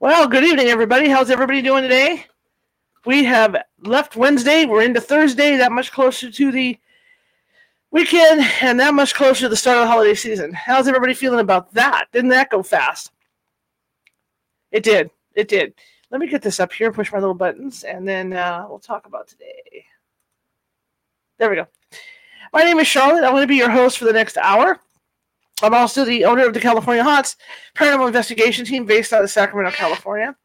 Well, good evening, everybody. How's everybody doing today? We have left Wednesday. We're into Thursday, that much closer to the weekend, and that much closer to the start of the holiday season. How's everybody feeling about that? Didn't that go fast? It did. It did. Let me get this up here, push my little buttons, and then uh, we'll talk about today. There we go. My name is Charlotte. I'm going to be your host for the next hour. I'm also the owner of the California Haunts paranormal investigation team based out of Sacramento, California.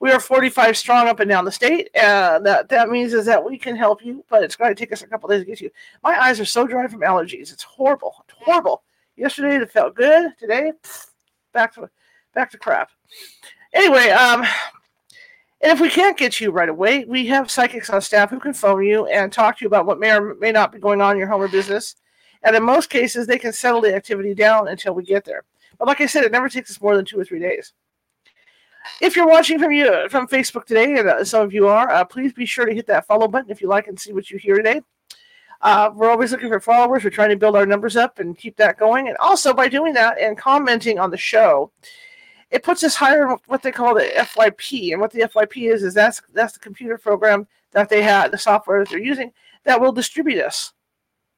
We are 45 strong up and down the state. and that, that means is that we can help you, but it's going to take us a couple days to get you. My eyes are so dry from allergies. It's horrible. It's horrible. Yesterday it felt good. Today, back to back to crap. Anyway, um, and if we can't get you right away, we have psychics on staff who can phone you and talk to you about what may or may not be going on in your home or business and in most cases, they can settle the activity down until we get there. But like I said, it never takes us more than two or three days. If you're watching from you from Facebook today, and uh, some of you are, uh, please be sure to hit that follow button if you like and see what you hear today. Uh, we're always looking for followers. We're trying to build our numbers up and keep that going. And also by doing that and commenting on the show, it puts us higher in what they call the FYP. And what the FYP is is that's that's the computer program that they have, the software that they're using that will distribute us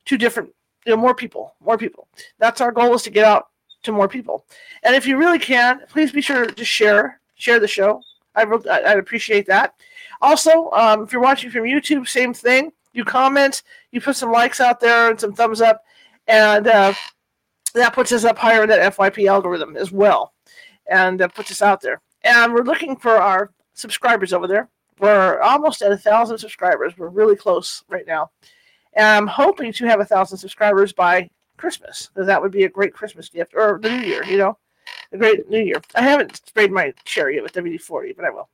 to different you know, more people, more people. That's our goal is to get out to more people. And if you really can, please be sure to share share the show. I I'd appreciate that. Also, um, if you're watching from YouTube, same thing. You comment, you put some likes out there and some thumbs up, and uh, that puts us up higher in that FYP algorithm as well, and that puts us out there. And we're looking for our subscribers over there. We're almost at a thousand subscribers. We're really close right now. I'm hoping to have a thousand subscribers by Christmas, that would be a great Christmas gift, or the New Year, you know, a great New Year. I haven't sprayed my chair yet with WD 40, but I will.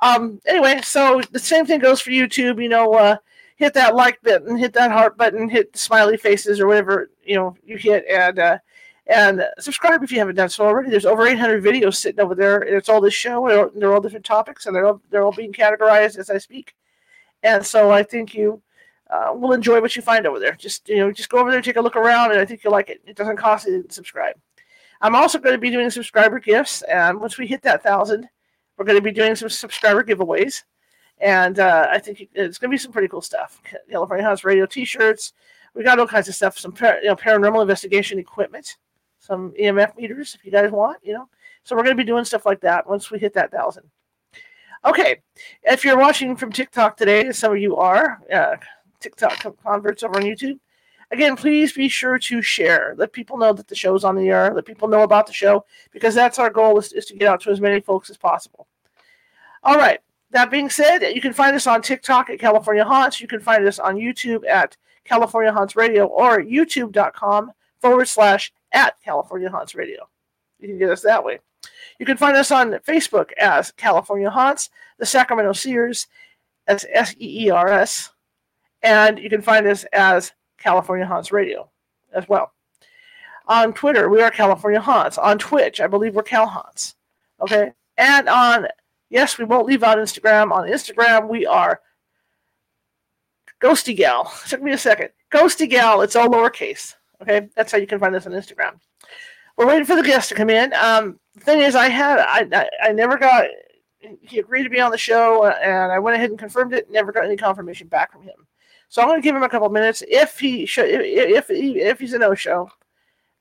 Um, anyway, so the same thing goes for YouTube. You know, uh, hit that like button, hit that heart button, hit smiley faces or whatever you know you hit, and uh, and subscribe if you haven't done so already. There's over 800 videos sitting over there. And it's all this show. And they're all different topics, and they're all, they're all being categorized as I speak. And so I think you uh, will enjoy what you find over there. Just you know, just go over there, take a look around, and I think you'll like it. It doesn't cost you to subscribe. I'm also going to be doing subscriber gifts, and once we hit that thousand, we're going to be doing some subscriber giveaways, and uh, I think it's going to be some pretty cool stuff. California Haunts Radio T-shirts. We got all kinds of stuff. Some par- you know, paranormal investigation equipment, some EMF meters if you guys want. You know, so we're going to be doing stuff like that once we hit that thousand. Okay, if you're watching from TikTok today, some of you are. Uh, TikTok converts over on YouTube. Again, please be sure to share. Let people know that the show's on the air. Let people know about the show because that's our goal is, is to get out to as many folks as possible. All right. That being said, you can find us on TikTok at California Haunts. You can find us on YouTube at California Haunts Radio or youtube.com forward slash at California Haunts Radio. You can get us that way. You can find us on Facebook as California Haunts, the Sacramento Seers as S E E R S, and you can find us as California Haunts Radio as well. On Twitter, we are California Haunts. On Twitch, I believe we're Cal Haunts. Okay. And on, yes, we won't leave out Instagram. On Instagram, we are Ghosty Gal. Took me a second. Ghosty Gal, it's all lowercase. Okay. That's how you can find us on Instagram. We're waiting for the guest to come in. Um, the thing is, I had, I, I, I never got, he agreed to be on the show, and I went ahead and confirmed it. Never got any confirmation back from him. So I'm going to give him a couple minutes. If he should, if, if if he's a no show,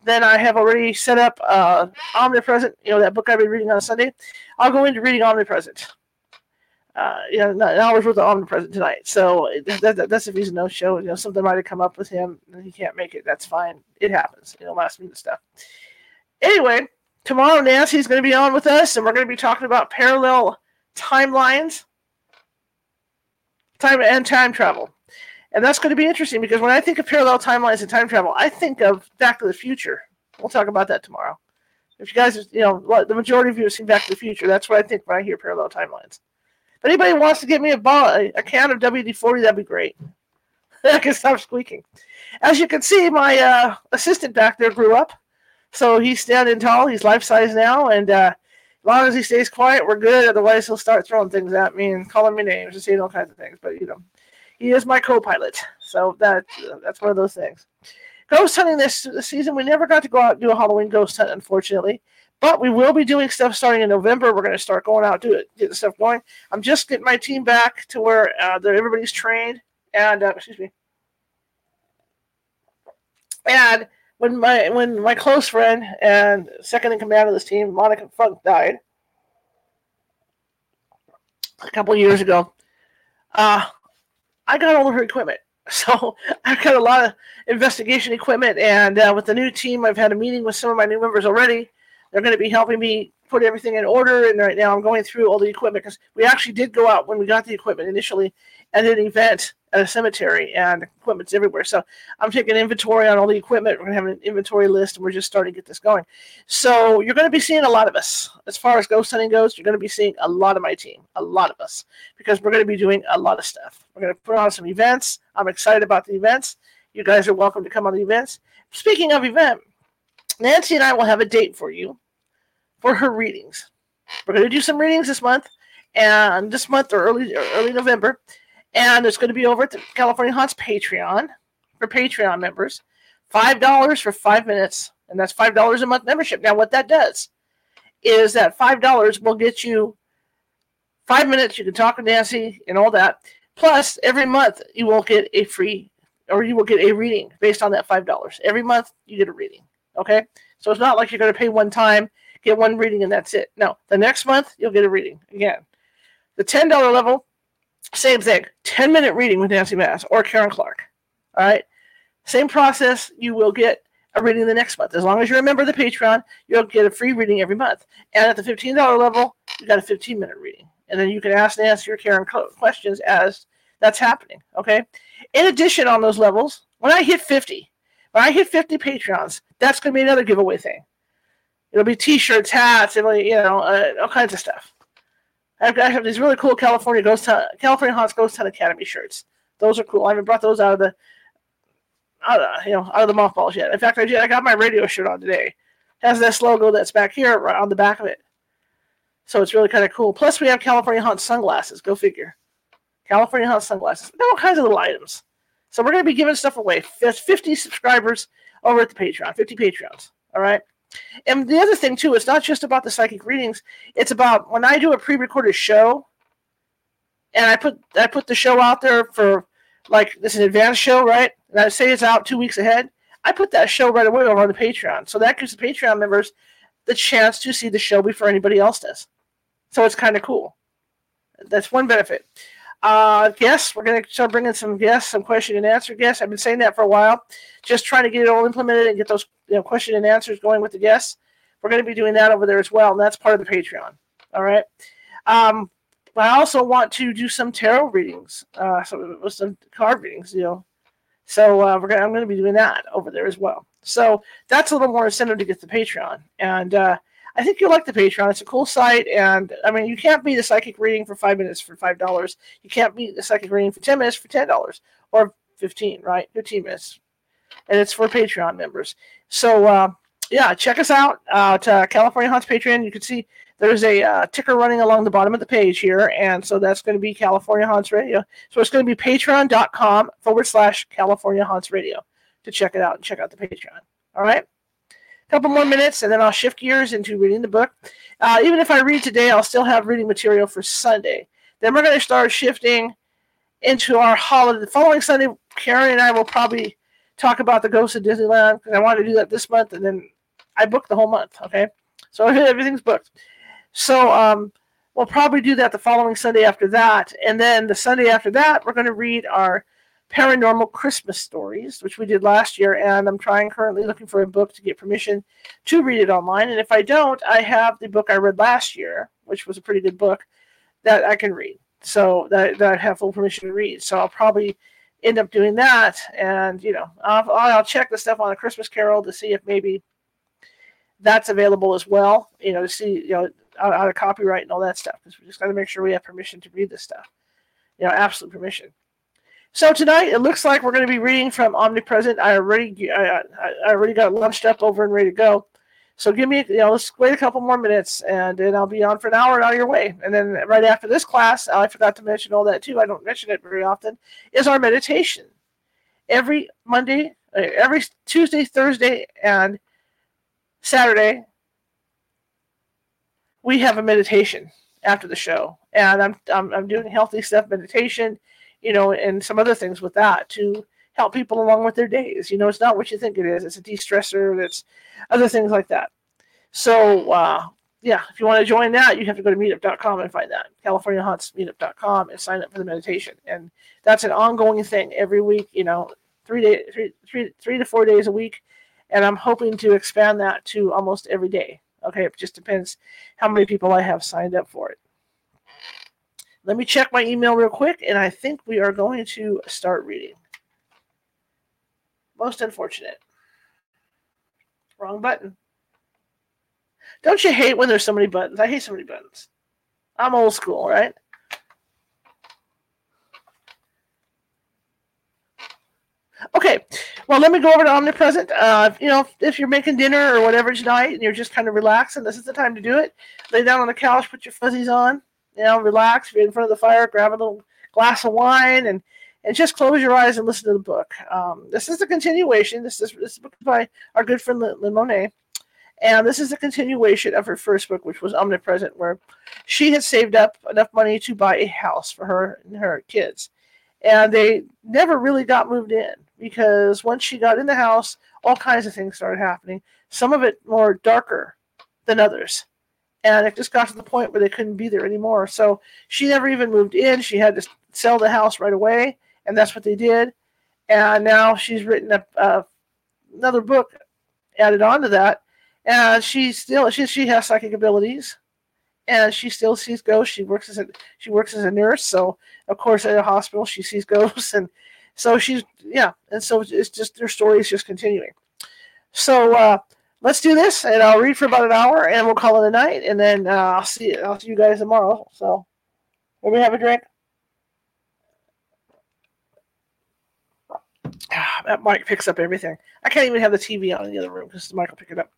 then I have already set up uh, Omnipresent. You know that book I've been reading on Sunday. I'll go into reading Omnipresent. Uh, you know, an hour's worth of Omnipresent tonight. So that, that, that's if he's a no show. You know, something might have come up with him and he can't make it. That's fine. It happens. You know, last minute stuff. Anyway, tomorrow Nancy's going to be on with us, and we're going to be talking about parallel timelines, time and time travel. And that's going to be interesting because when I think of parallel timelines and time travel, I think of Back to the Future. We'll talk about that tomorrow. If you guys, you know, the majority of you have seen Back to the Future, that's what I think when I hear parallel timelines. If anybody wants to get me a, ball, a, a can of WD 40, that'd be great. I can stop squeaking. As you can see, my uh, assistant back there grew up. So he's standing tall. He's life size now. And uh, as long as he stays quiet, we're good. Otherwise, he'll start throwing things at me and calling me names and saying all kinds of things. But, you know, he is my co pilot. So that that's one of those things. Ghost hunting this, this season, we never got to go out and do a Halloween ghost hunt, unfortunately. But we will be doing stuff starting in November. We're going to start going out, do it, get the stuff going. I'm just getting my team back to where uh, everybody's trained. And, uh, excuse me. And when my when my close friend and second in command of this team, Monica Funk, died a couple years ago, uh, I got all of her equipment. So I've got a lot of investigation equipment, and uh, with the new team, I've had a meeting with some of my new members already. They're going to be helping me put everything in order, and right now I'm going through all the equipment because we actually did go out when we got the equipment initially at an event at a cemetery, and equipment's everywhere. So I'm taking inventory on all the equipment. We're going to have an inventory list, and we're just starting to get this going. So you're going to be seeing a lot of us. As far as ghost hunting goes, you're going to be seeing a lot of my team, a lot of us, because we're going to be doing a lot of stuff. We're going to put on some events. I'm excited about the events. You guys are welcome to come on the events. Speaking of event, Nancy and I will have a date for you for her readings. We're going to do some readings this month, and this month or early or early November, and it's going to be over at the California Haunts Patreon for Patreon members. Five dollars for five minutes, and that's five dollars a month membership. Now, what that does is that five dollars will get you five minutes. You can talk with Nancy and all that. Plus, every month you will get a free or you will get a reading based on that five dollars. Every month you get a reading. Okay, so it's not like you're going to pay one time, get one reading, and that's it. No, the next month you'll get a reading again. The ten dollar level same thing. 10 minute reading with Nancy Mass or Karen Clark. All right. Same process. You will get a reading the next month. As long as you're a member of the Patreon, you'll get a free reading every month. And at the $15 level, you got a 15 minute reading. And then you can ask Nancy or Karen questions as that's happening. Okay. In addition, on those levels, when I hit 50, when I hit 50 Patreons, that's going to be another giveaway thing. It'll be t-shirts, hats, and you know, uh, all kinds of stuff. I have these really cool California Ghost Hunt, California Haunts Ghost Hunt Academy shirts. Those are cool. I haven't brought those out of the out of, you know out of the mothballs yet. In fact, I. I got my radio shirt on today. It has this logo that's back here right on the back of it. So it's really kind of cool. Plus, we have California Hunt sunglasses. Go figure. California Hunt sunglasses. All kinds of little items. So we're going to be giving stuff away. There's 50 subscribers over at the Patreon. 50 Patreons. All right. And the other thing too, it's not just about the psychic readings. It's about when I do a pre-recorded show, and I put I put the show out there for like this is an advanced show, right? And I say it's out two weeks ahead. I put that show right away over on the Patreon, so that gives the Patreon members the chance to see the show before anybody else does. So it's kind of cool. That's one benefit. Uh, guests, we're going to start bringing some guests, some question and answer guests. I've been saying that for a while, just trying to get it all implemented and get those you know, question and answers going with the guests. We're going to be doing that over there as well, and that's part of the Patreon. All right. Um, I also want to do some tarot readings, uh, some, some card readings, you know. So uh, we're gonna, I'm going to be doing that over there as well. So that's a little more incentive to get the Patreon, and uh, I think you'll like the Patreon. It's a cool site, and I mean, you can't beat a psychic reading for five minutes for five dollars. You can't beat a psychic reading for ten minutes for ten dollars or fifteen, right? Fifteen minutes, and it's for Patreon members. So uh, yeah, check us out uh, California Haunts Patreon. You can see there's a uh, ticker running along the bottom of the page here, and so that's going to be California Haunts Radio. So it's going to be patreon.com forward slash California Haunts Radio to check it out and check out the Patreon. All right couple more minutes, and then I'll shift gears into reading the book. Uh, even if I read today, I'll still have reading material for Sunday. Then we're going to start shifting into our holiday. The following Sunday, Karen and I will probably talk about the Ghost of Disneyland because I want to do that this month, and then I booked the whole month. Okay, so everything's booked. So um, we'll probably do that the following Sunday after that, and then the Sunday after that, we're going to read our paranormal Christmas stories, which we did last year, and I'm trying currently looking for a book to get permission to read it online. And if I don't, I have the book I read last year, which was a pretty good book that I can read. So that, that I have full permission to read. So I'll probably end up doing that, and you know, I'll, I'll check the stuff on a Christmas Carol to see if maybe that's available as well. You know, to see you know out, out of copyright and all that stuff because we just got to make sure we have permission to read this stuff. You know, absolute permission. So tonight it looks like we're going to be reading from Omnipresent. I already I, I already got lunched up over and ready to go. So give me, you know, let's wait a couple more minutes, and then I'll be on for an hour and out of your way. And then right after this class, I forgot to mention all that too. I don't mention it very often. Is our meditation every Monday, uh, every Tuesday, Thursday, and Saturday. We have a meditation after the show, and I'm I'm, I'm doing healthy stuff, meditation, you know, and some other things with that to help people along with their days. You know, it's not what you think it is. It's a de-stressor. It's other things like that. So, uh, yeah, if you want to join that, you have to go to meetup.com and find that. California Haunts meetup.com and sign up for the meditation. And that's an ongoing thing every week, you know, three, day, three, three, three to four days a week. And I'm hoping to expand that to almost every day. Okay, it just depends how many people I have signed up for it. Let me check my email real quick, and I think we are going to start reading. Most unfortunate. Wrong button. Don't you hate when there's so many buttons? I hate so many buttons. I'm old school, right? Okay, well, let me go over to Omnipresent. Uh, you know, if you're making dinner or whatever tonight and you're just kind of relaxing, this is the time to do it. Lay down on the couch, put your fuzzies on, you know, relax. You're in front of the fire, grab a little glass of wine and and just close your eyes and listen to the book. Um, this is a continuation. This is this book by our good friend Lynn Monet, and this is a continuation of her first book, which was Omnipresent, where she had saved up enough money to buy a house for her and her kids, and they never really got moved in because once she got in the house, all kinds of things started happening. Some of it more darker than others. And it just got to the point where they couldn't be there anymore. So she never even moved in. She had to sell the house right away and that's what they did. And now she's written a, uh, another book added on to that, and she still she she has psychic abilities, and she still sees ghosts. She works as a she works as a nurse, so of course at a hospital she sees ghosts, and so she's yeah, and so it's just their story is just continuing. So uh, let's do this, and I'll read for about an hour, and we'll call it a night, and then uh, I'll see I'll see you guys tomorrow. So, me have a drink. Ah, that mic picks up everything. I can't even have the TV on in the other room because the mic will pick it up.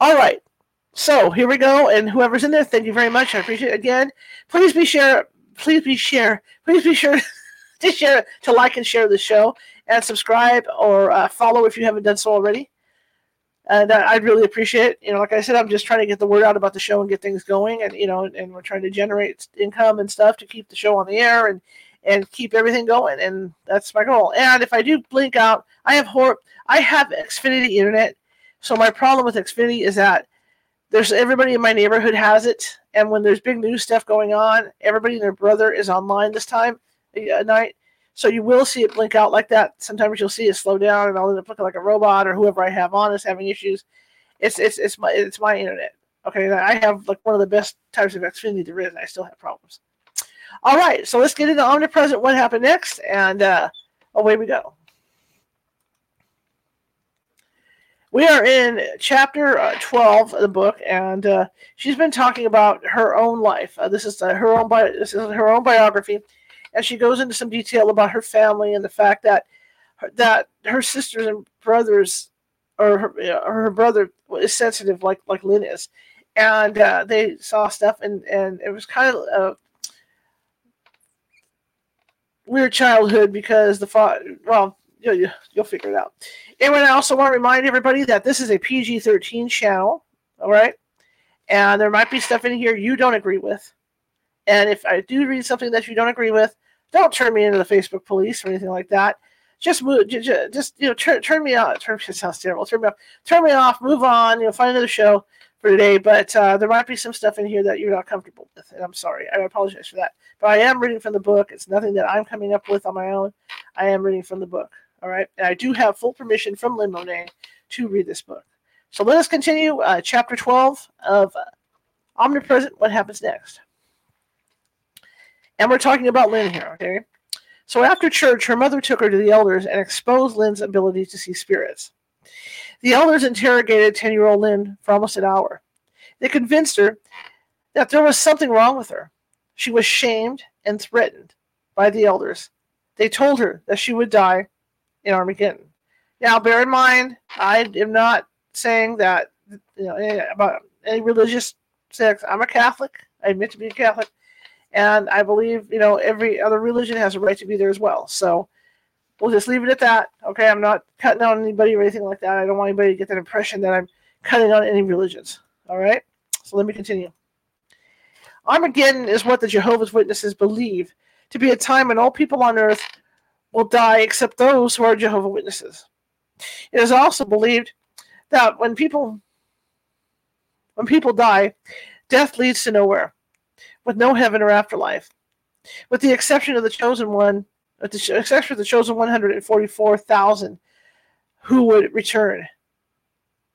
All right. So here we go. And whoever's in there, thank you very much. I appreciate it again. Please be share. Please be share. Please be sure to share to like and share the show and subscribe or uh, follow if you haven't done so already. And uh, I'd really appreciate. You know, like I said, I'm just trying to get the word out about the show and get things going, and you know, and we're trying to generate income and stuff to keep the show on the air and and keep everything going. And that's my goal. And if I do blink out, I have hor- I have Xfinity internet. So my problem with Xfinity is that there's everybody in my neighborhood has it, and when there's big news stuff going on, everybody and their brother is online this time at night. So you will see it blink out like that. Sometimes you'll see it slow down, and I'll end up looking like a robot, or whoever I have on is having issues. It's it's it's my it's my internet. Okay, I have like one of the best types of Xfinity there is, and I still have problems. All right, so let's get into omnipresent. What happened next? And uh, away we go. We are in chapter uh, 12 of the book, and uh, she's been talking about her own life. Uh, this is uh, her own bi- this is her own biography, and she goes into some detail about her family and the fact that that her sisters and brothers, or her, or her brother, is sensitive like like Lynn is, and uh, they saw stuff, and and it was kind of uh, weird childhood because the father, well, you'll, you'll figure it out. Anyway, I also want to remind everybody that this is a PG 13 channel, all right? And there might be stuff in here you don't agree with. And if I do read something that you don't agree with, don't turn me into the Facebook police or anything like that. Just move, just, just you know, turn, turn me off. Turn me sounds terrible. Turn me off. Turn me off. Move on. You know, find another show for today. But uh, there might be some stuff in here that you're not comfortable with, and I'm sorry. I apologize for that. But I am reading from the book. It's nothing that I'm coming up with on my own. I am reading from the book. All right. And I do have full permission from Lynn Monet to read this book. So let us continue uh, chapter 12 of uh, Omnipresent What Happens Next. And we're talking about Lynn here, okay? So after church, her mother took her to the elders and exposed Lynn's ability to see spirits. The elders interrogated 10 year old Lynn for almost an hour. They convinced her that there was something wrong with her. She was shamed and threatened by the elders. They told her that she would die in Armageddon. Now, bear in mind, I am not saying that you know eh, about any religious sects. I'm a Catholic. I admit to being a Catholic, and I believe you know every other religion has a right to be there as well. So we'll just leave it at that. Okay, I'm not cutting on anybody or anything like that. I don't want anybody to get that impression that I'm cutting on any religions. All right. So let me continue. Armageddon is what the Jehovah's Witnesses believe to be a time when all people on earth will die except those who are Jehovah's Witnesses. It is also believed that when people when people die, death leads to nowhere, with no heaven or afterlife, with the exception of the chosen one, with the exception of the chosen 144,000 who would return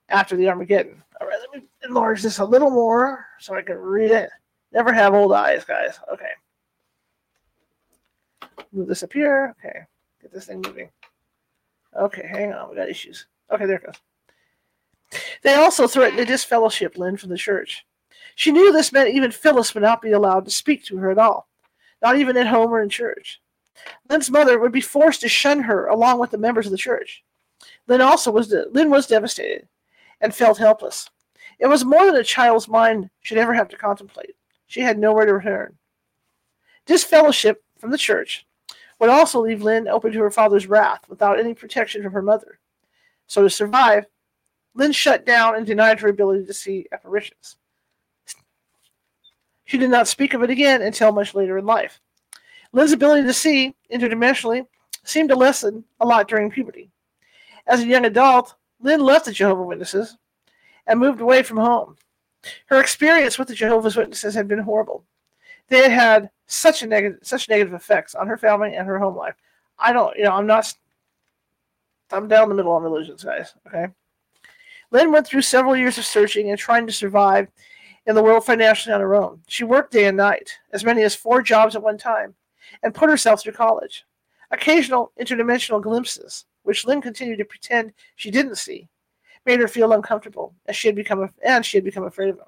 after the Armageddon. All right, let me enlarge this a little more so I can read it. Never have old eyes, guys. Okay. Move this up here. Okay. Get this thing moving. Okay, hang on. We got issues. Okay, there it goes. They also threatened to disfellowship Lynn from the church. She knew this meant even Phyllis would not be allowed to speak to her at all, not even at home or in church. Lynn's mother would be forced to shun her along with the members of the church. Lynn also was de- Lynn was devastated and felt helpless. It was more than a child's mind should ever have to contemplate. She had nowhere to return. Disfellowship from the church would also leave Lynn open to her father's wrath without any protection from her mother. So to survive, Lynn shut down and denied her ability to see apparitions. She did not speak of it again until much later in life. Lynn's ability to see interdimensionally seemed to lessen a lot during puberty. As a young adult, Lynn left the Jehovah's Witnesses and moved away from home. Her experience with the Jehovah's Witnesses had been horrible. They had had such a negative, such negative effects on her family and her home life. I don't, you know, I'm not. I'm down the middle on religions, guys. Okay. Lynn went through several years of searching and trying to survive in the world financially on her own. She worked day and night, as many as four jobs at one time, and put herself through college. Occasional interdimensional glimpses, which Lynn continued to pretend she didn't see, made her feel uncomfortable, as she had become, and she had become afraid of them.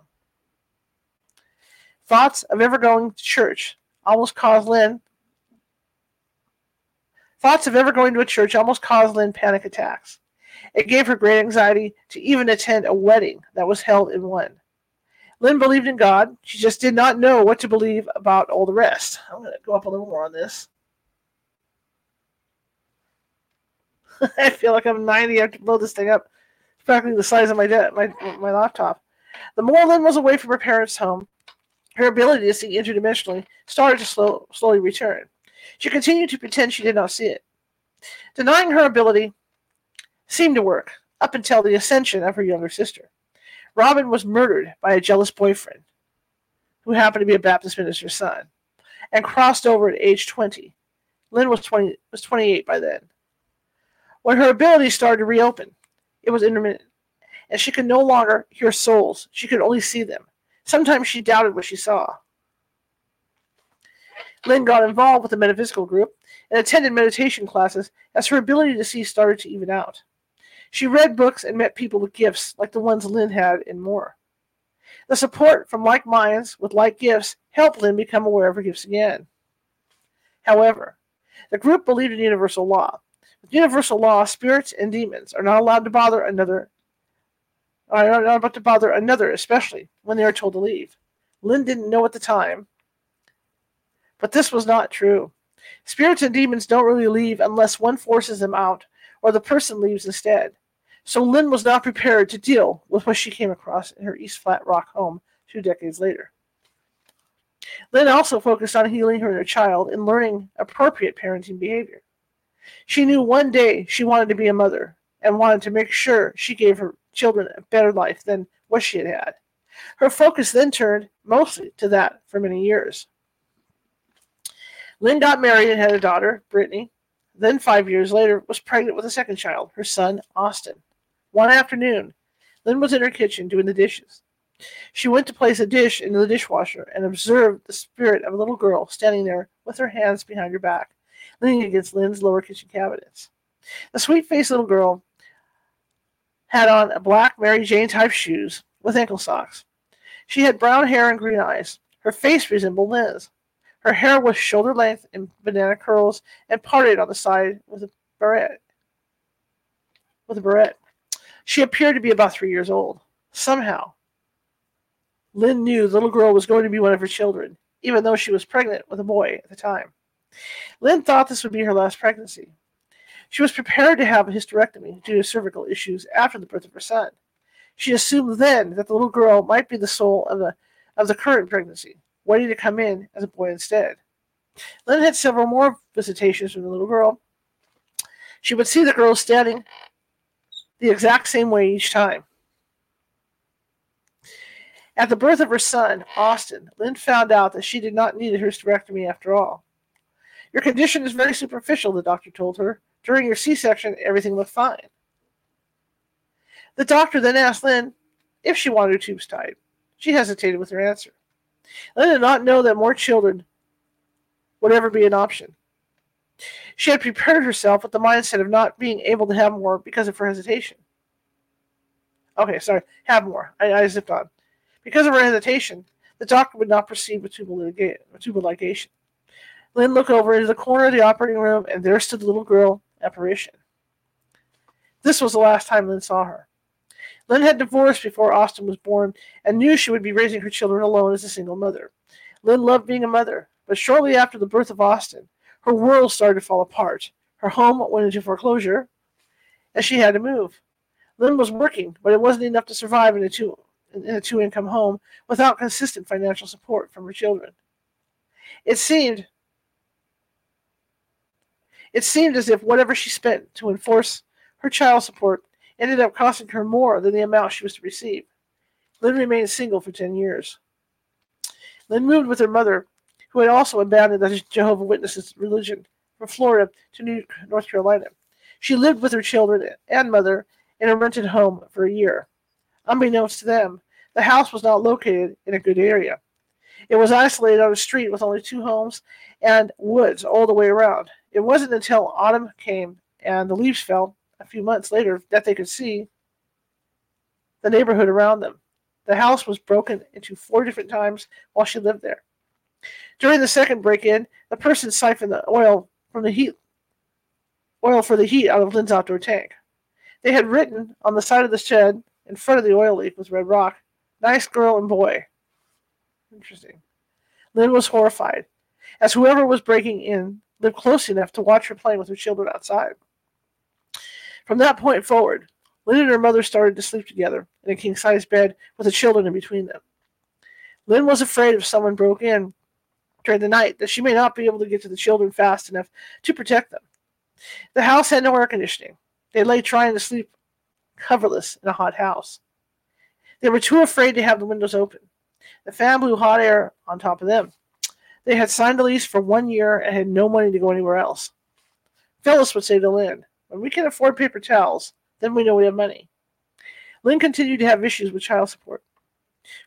Thoughts of ever going to church almost caused Lynn. Thoughts of ever going to a church almost caused Lynn panic attacks. It gave her great anxiety to even attend a wedding that was held in one. Lynn believed in God. She just did not know what to believe about all the rest. I'm going to go up a little more on this. I feel like I'm 90. I have to blow this thing up. It's practically the size of my, de- my, my laptop. The more Lynn was away from her parents' home, her ability to see interdimensionally started to slow, slowly return. She continued to pretend she did not see it. Denying her ability seemed to work up until the ascension of her younger sister. Robin was murdered by a jealous boyfriend who happened to be a Baptist minister's son and crossed over at age 20. Lynn was 20 was 28 by then. When her abilities started to reopen, it was intermittent, and she could no longer hear souls. She could only see them. Sometimes she doubted what she saw. Lynn got involved with the metaphysical group and attended meditation classes as her ability to see started to even out. She read books and met people with gifts like the ones Lynn had and more. The support from like minds with like gifts helped Lynn become aware of her gifts again. However, the group believed in universal law. With universal law, spirits and demons are not allowed to bother another are not about to bother another, especially when they are told to leave. Lynn didn't know at the time, but this was not true. Spirits and demons don't really leave unless one forces them out or the person leaves instead. So Lynn was not prepared to deal with what she came across in her East Flat Rock home two decades later. Lynn also focused on healing her inner child and learning appropriate parenting behavior. She knew one day she wanted to be a mother and wanted to make sure she gave her children a better life than what she had had. Her focus then turned mostly to that for many years. Lynn got married and had a daughter, Brittany. Then, five years later, was pregnant with a second child, her son, Austin. One afternoon, Lynn was in her kitchen doing the dishes. She went to place a dish in the dishwasher and observed the spirit of a little girl standing there with her hands behind her back, leaning against Lynn's lower kitchen cabinets. The sweet faced little girl had on a black Mary Jane type shoes with ankle socks. She had brown hair and green eyes. Her face resembled Lynn's. Her hair was shoulder length in banana curls and parted on the side with a barrette. With a barrette. She appeared to be about three years old. Somehow, Lynn knew the little girl was going to be one of her children, even though she was pregnant with a boy at the time. Lynn thought this would be her last pregnancy. She was prepared to have a hysterectomy due to cervical issues after the birth of her son. She assumed then that the little girl might be the soul of the of the current pregnancy, waiting to come in as a boy instead. Lynn had several more visitations from the little girl. She would see the girl standing the exact same way each time. At the birth of her son, Austin, Lynn found out that she did not need a hysterectomy after all. Your condition is very superficial, the doctor told her. During your C section, everything looked fine. The doctor then asked Lynn if she wanted her tubes tied. She hesitated with her answer. Lynn did not know that more children would ever be an option. She had prepared herself with the mindset of not being able to have more because of her hesitation. Okay, sorry, have more. I, I zipped on. Because of her hesitation, the doctor would not proceed with tubal, ligation. Lynn looked over into the corner of the operating room, and there stood the little girl apparition. This was the last time Lynn saw her. Lynn had divorced before Austin was born and knew she would be raising her children alone as a single mother. Lynn loved being a mother, but shortly after the birth of Austin, her world started to fall apart. Her home went into foreclosure, and she had to move. Lynn was working, but it wasn't enough to survive in a two in a two income home without consistent financial support from her children. It seemed it seemed as if whatever she spent to enforce her child support ended up costing her more than the amount she was to receive. Lynn remained single for 10 years. Lynn moved with her mother, who had also abandoned the Jehovah Witnesses religion, from Florida to New North Carolina. She lived with her children and mother in a rented home for a year. Unbeknownst to them, the house was not located in a good area. It was isolated on a street with only two homes and woods all the way around. It wasn't until autumn came and the leaves fell a few months later that they could see the neighborhood around them. The house was broken into four different times while she lived there. During the second break in, the person siphoned the oil from the heat oil for the heat out of Lynn's outdoor tank. They had written on the side of the shed in front of the oil leak with red rock, nice girl and boy. Interesting. Lynn was horrified, as whoever was breaking in lived close enough to watch her playing with her children outside. From that point forward, Lynn and her mother started to sleep together in a king size bed with the children in between them. Lynn was afraid if someone broke in during the night that she may not be able to get to the children fast enough to protect them. The house had no air conditioning. They lay trying to sleep coverless in a hot house. They were too afraid to have the windows open. The fan blew hot air on top of them. They had signed a lease for one year and had no money to go anywhere else. Phyllis would say to Lynn, when we can afford paper towels, then we know we have money. Lynn continued to have issues with child support.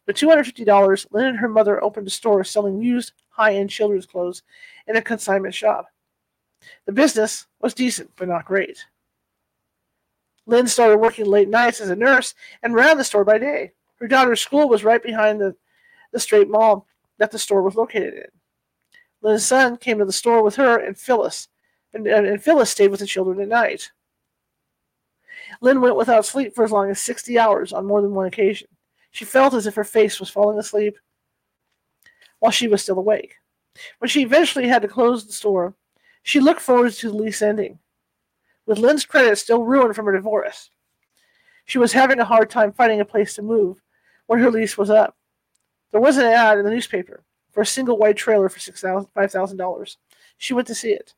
With $250, Lynn and her mother opened a store selling used, high end children's clothes in a consignment shop. The business was decent, but not great. Lynn started working late nights as a nurse and ran the store by day. Her daughter's school was right behind the, the straight mall that the store was located in. Lynn's son came to the store with her and Phyllis, and, and, and Phyllis stayed with the children at night. Lynn went without sleep for as long as 60 hours on more than one occasion. She felt as if her face was falling asleep while she was still awake. When she eventually had to close the store, she looked forward to the lease ending. With Lynn's credit still ruined from her divorce, she was having a hard time finding a place to move when her lease was up. There was an ad in the newspaper for a single white trailer for $5,000. She went to see it.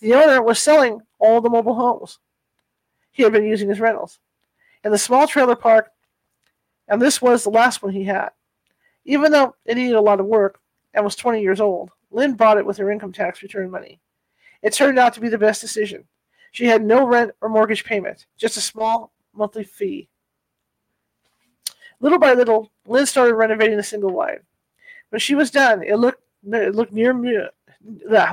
The owner was selling all the mobile homes he had been using as rentals in the small trailer park, and this was the last one he had. Even though it needed a lot of work and was 20 years old, Lynn bought it with her income tax return money. It turned out to be the best decision. She had no rent or mortgage payment, just a small monthly fee. Little by little, Lynn started renovating the single wide. When she was done, it looked it looked near new,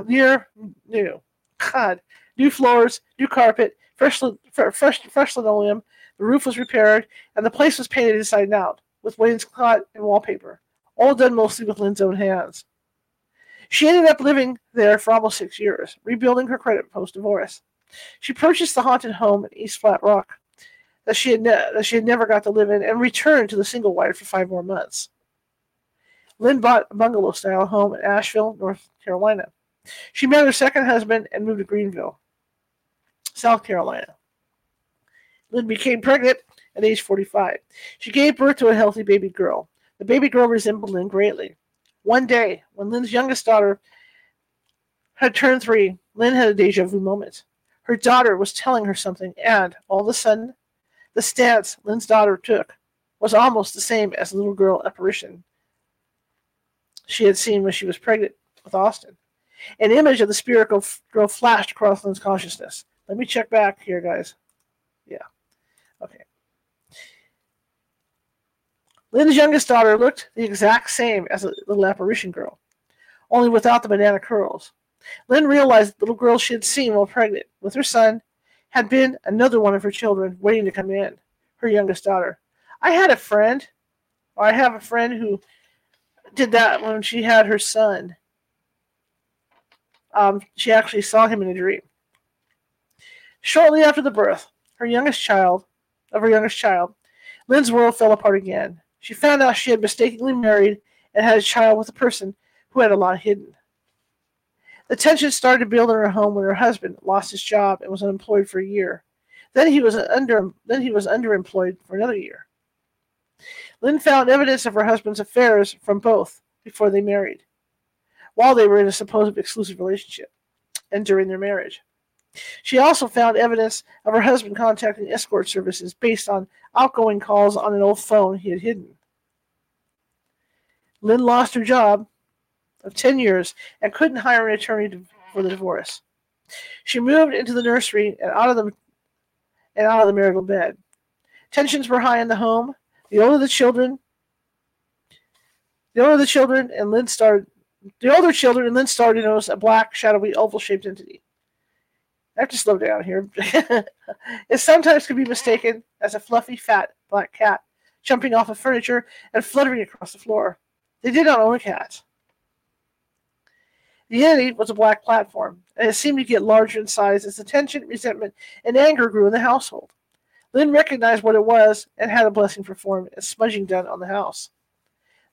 near new. God, new floors, new carpet, fresh, fresh, fresh linoleum. The roof was repaired, and the place was painted inside and out with wainscot and wallpaper, all done mostly with Lynn's own hands. She ended up living there for almost six years, rebuilding her credit post divorce. She purchased the haunted home in East Flat Rock that she had ne- that she had never got to live in and returned to the single wife for five more months. Lynn bought a bungalow style home in Asheville, North Carolina. She met her second husband and moved to Greenville, South Carolina. Lynn became pregnant at age 45. She gave birth to a healthy baby girl. The baby girl resembled Lynn greatly. One day, when Lynn's youngest daughter had turned three, Lynn had a deja vu moment. Her daughter was telling her something, and all of a sudden, the stance Lynn's daughter took was almost the same as the little girl apparition she had seen when she was pregnant with Austin. An image of the spirit girl flashed across Lynn's consciousness. Let me check back here, guys. Yeah. Okay. Lynn's youngest daughter looked the exact same as the little apparition girl, only without the banana curls. Lynn realized the little girl she had seen while pregnant with her son had been another one of her children waiting to come in, her youngest daughter. I had a friend, or I have a friend who did that when she had her son. Um, she actually saw him in a dream. Shortly after the birth, her youngest child, of her youngest child, Lynn's world fell apart again. She found out she had mistakenly married and had a child with a person who had a lot hidden. The tension started to build in her home when her husband lost his job and was unemployed for a year. Then he was under then he was underemployed for another year. Lynn found evidence of her husband's affairs from both before they married, while they were in a supposed exclusive relationship, and during their marriage. She also found evidence of her husband contacting escort services based on outgoing calls on an old phone he had hidden. Lynn lost her job of 10 years and couldn't hire an attorney to, for the divorce. She moved into the nursery and out of the and out of the marital bed. Tensions were high in the home. The older the children, the older the children, and Lynn started the older children and Lynn started to notice a black, shadowy, oval-shaped entity. I have to slow down here. it sometimes can be mistaken as a fluffy, fat black cat jumping off of furniture and fluttering across the floor. They did not own a cat. The entity was a black platform, and it seemed to get larger in size as the tension, resentment, and anger grew in the household. Lynn recognized what it was and had a blessing performed as smudging done on the house.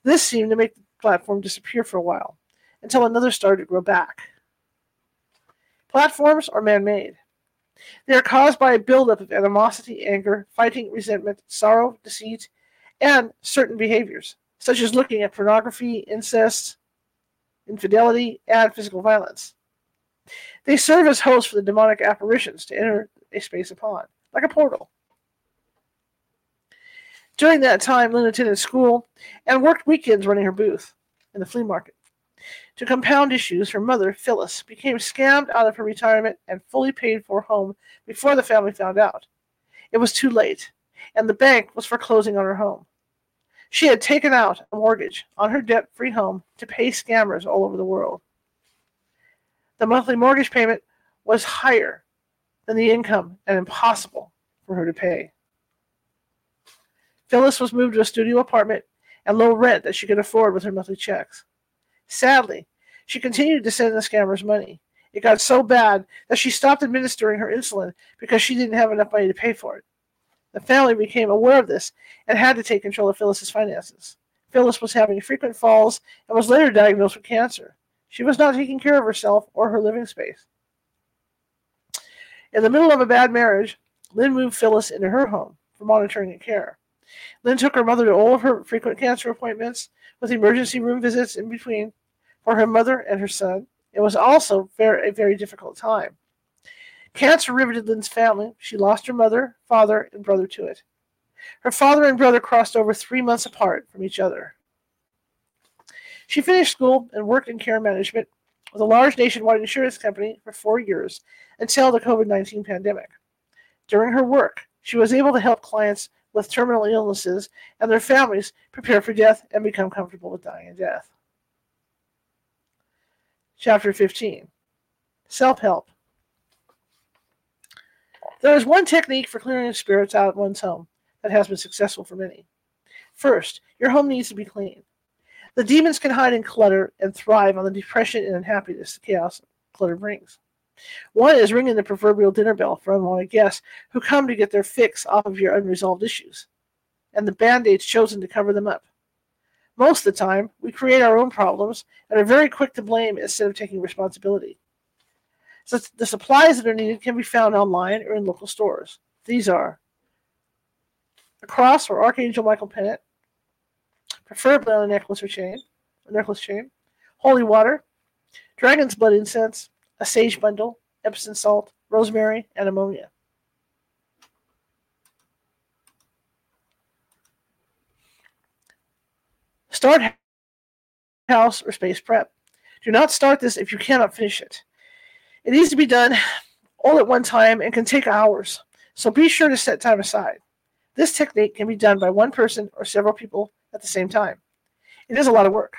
This seemed to make the platform disappear for a while, until another started to grow back. Platforms are man made. They are caused by a buildup of animosity, anger, fighting, resentment, sorrow, deceit, and certain behaviors, such as looking at pornography, incest, infidelity, and physical violence. They serve as hosts for the demonic apparitions to enter a space upon, like a portal. During that time, Lynn attended school and worked weekends running her booth in the flea market. To compound issues, her mother, Phyllis, became scammed out of her retirement and fully paid for home before the family found out. It was too late, and the bank was foreclosing on her home. She had taken out a mortgage on her debt free home to pay scammers all over the world. The monthly mortgage payment was higher than the income and impossible for her to pay. Phyllis was moved to a studio apartment and low rent that she could afford with her monthly checks. Sadly, she continued to send the scammers money. It got so bad that she stopped administering her insulin because she didn't have enough money to pay for it. The family became aware of this and had to take control of Phyllis's finances. Phyllis was having frequent falls and was later diagnosed with cancer. She was not taking care of herself or her living space. In the middle of a bad marriage, Lynn moved Phyllis into her home for monitoring and care. Lynn took her mother to all of her frequent cancer appointments, with emergency room visits in between for her mother and her son. It was also very, a very difficult time. Cancer riveted Lynn's family. She lost her mother, father, and brother to it. Her father and brother crossed over three months apart from each other. She finished school and worked in care management with a large nationwide insurance company for four years until the COVID 19 pandemic. During her work, she was able to help clients with terminal illnesses and their families prepare for death and become comfortable with dying and death. Chapter 15 Self Help There is one technique for clearing the spirits out of one's home that has been successful for many. First, your home needs to be clean. The demons can hide in clutter and thrive on the depression and unhappiness the chaos clutter brings. One is ringing the proverbial dinner bell for unwanted guests who come to get their fix off of your unresolved issues, and the band aids chosen to cover them up. Most of the time, we create our own problems and are very quick to blame instead of taking responsibility. So the supplies that are needed can be found online or in local stores. These are a cross or Archangel Michael pennant, preferably on a necklace or chain, a necklace chain, holy water, dragon's blood incense, a sage bundle, Epsom salt, rosemary, and ammonia. Start house or space prep. Do not start this if you cannot finish it. It needs to be done all at one time and can take hours, so be sure to set time aside. This technique can be done by one person or several people at the same time. It is a lot of work,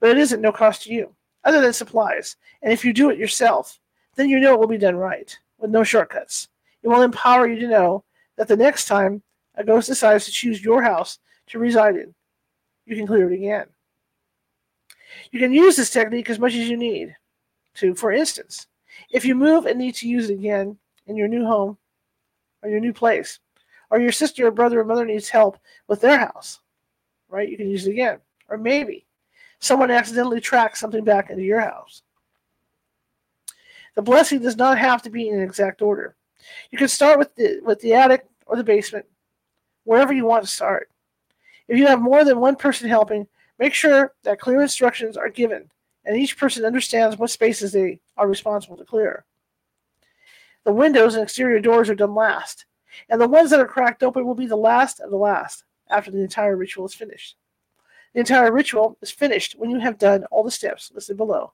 but it isn't no cost to you other than supplies. And if you do it yourself, then you know it will be done right, with no shortcuts. It will empower you to know that the next time a ghost decides to choose your house to reside in, you can clear it again. You can use this technique as much as you need to. For instance, if you move and need to use it again in your new home or your new place, or your sister or brother or mother needs help with their house, right? You can use it again. Or maybe someone accidentally tracks something back into your house. The blessing does not have to be in exact order. You can start with the with the attic or the basement, wherever you want to start. If you have more than one person helping, make sure that clear instructions are given and each person understands what spaces they are responsible to clear. The windows and exterior doors are done last, and the ones that are cracked open will be the last of the last after the entire ritual is finished. The entire ritual is finished when you have done all the steps listed below,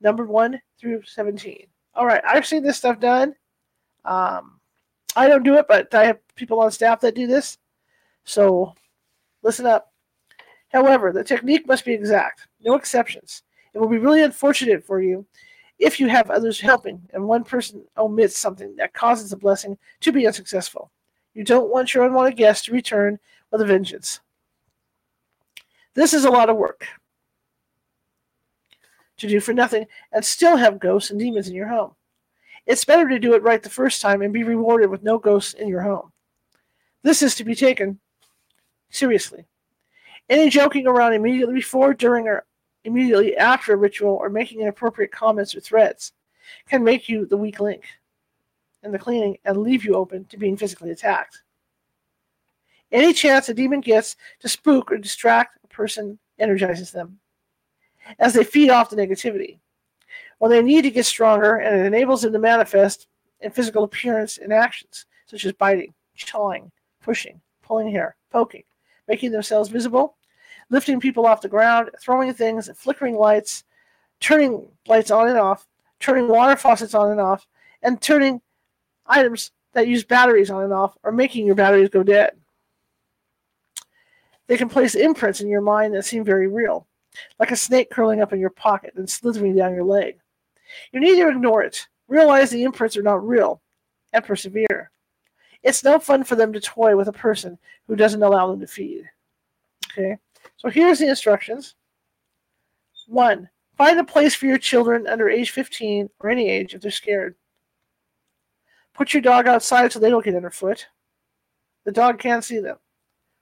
numbered 1 through 17. All right, I've seen this stuff done. Um, I don't do it, but I have people on staff that do this. So listen up. However, the technique must be exact, no exceptions. It will be really unfortunate for you if you have others helping and one person omits something that causes the blessing to be unsuccessful. You don't want your unwanted guest to return with a vengeance. This is a lot of work to do for nothing and still have ghosts and demons in your home. It's better to do it right the first time and be rewarded with no ghosts in your home. This is to be taken seriously. Any joking around immediately before, during, or immediately after a ritual or making inappropriate comments or threats can make you the weak link in the cleaning and leave you open to being physically attacked. Any chance a demon gets to spook or distract a person energizes them as they feed off the negativity. When they need to get stronger, and it enables them to manifest in physical appearance and actions, such as biting, chawing, pushing, pulling hair, poking, making themselves visible, lifting people off the ground, throwing things, flickering lights, turning lights on and off, turning water faucets on and off, and turning items that use batteries on and off, or making your batteries go dead. They can place imprints in your mind that seem very real, like a snake curling up in your pocket and slithering down your leg. You need to ignore it, realize the imprints are not real, and persevere. It's no fun for them to toy with a person who doesn't allow them to feed. Okay? So here's the instructions. One, find a place for your children under age 15 or any age if they're scared. Put your dog outside so they don't get underfoot. The dog can't see them.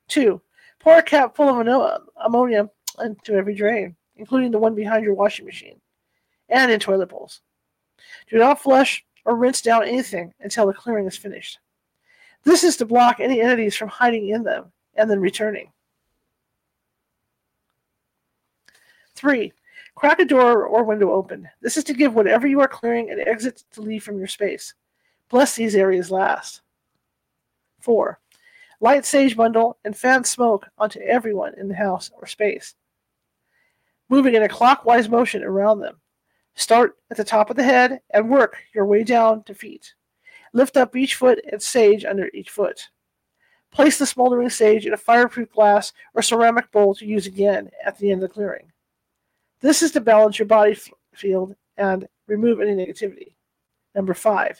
Two, pour a cap full of ammonia into every drain, including the one behind your washing machine and in toilet bowls. Do not flush or rinse down anything until the clearing is finished. This is to block any entities from hiding in them and then returning. Three, crack a door or window open. This is to give whatever you are clearing an exit to leave from your space. Bless these areas last. Four, light sage bundle and fan smoke onto everyone in the house or space, moving in a clockwise motion around them. Start at the top of the head and work your way down to feet. Lift up each foot and sage under each foot. Place the smoldering sage in a fireproof glass or ceramic bowl to use again at the end of the clearing. This is to balance your body field and remove any negativity. Number five,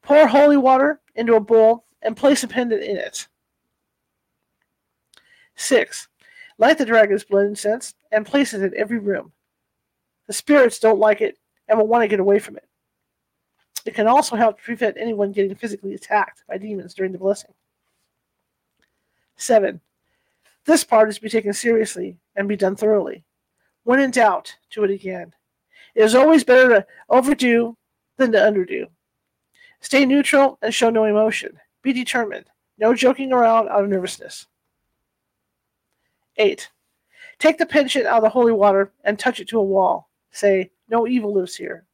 Pour holy water into a bowl and place a pendant in it. 6. Light the dragon's blood incense and place it in every room. The spirits don't like it and will want to get away from it. It can also help prevent anyone getting physically attacked by demons during the blessing. 7. This part is to be taken seriously and be done thoroughly. When in doubt, do it again. It is always better to overdo than to underdo. Stay neutral and show no emotion. Be determined. No joking around out of nervousness. 8. Take the penchant out of the holy water and touch it to a wall. Say, No evil lives here.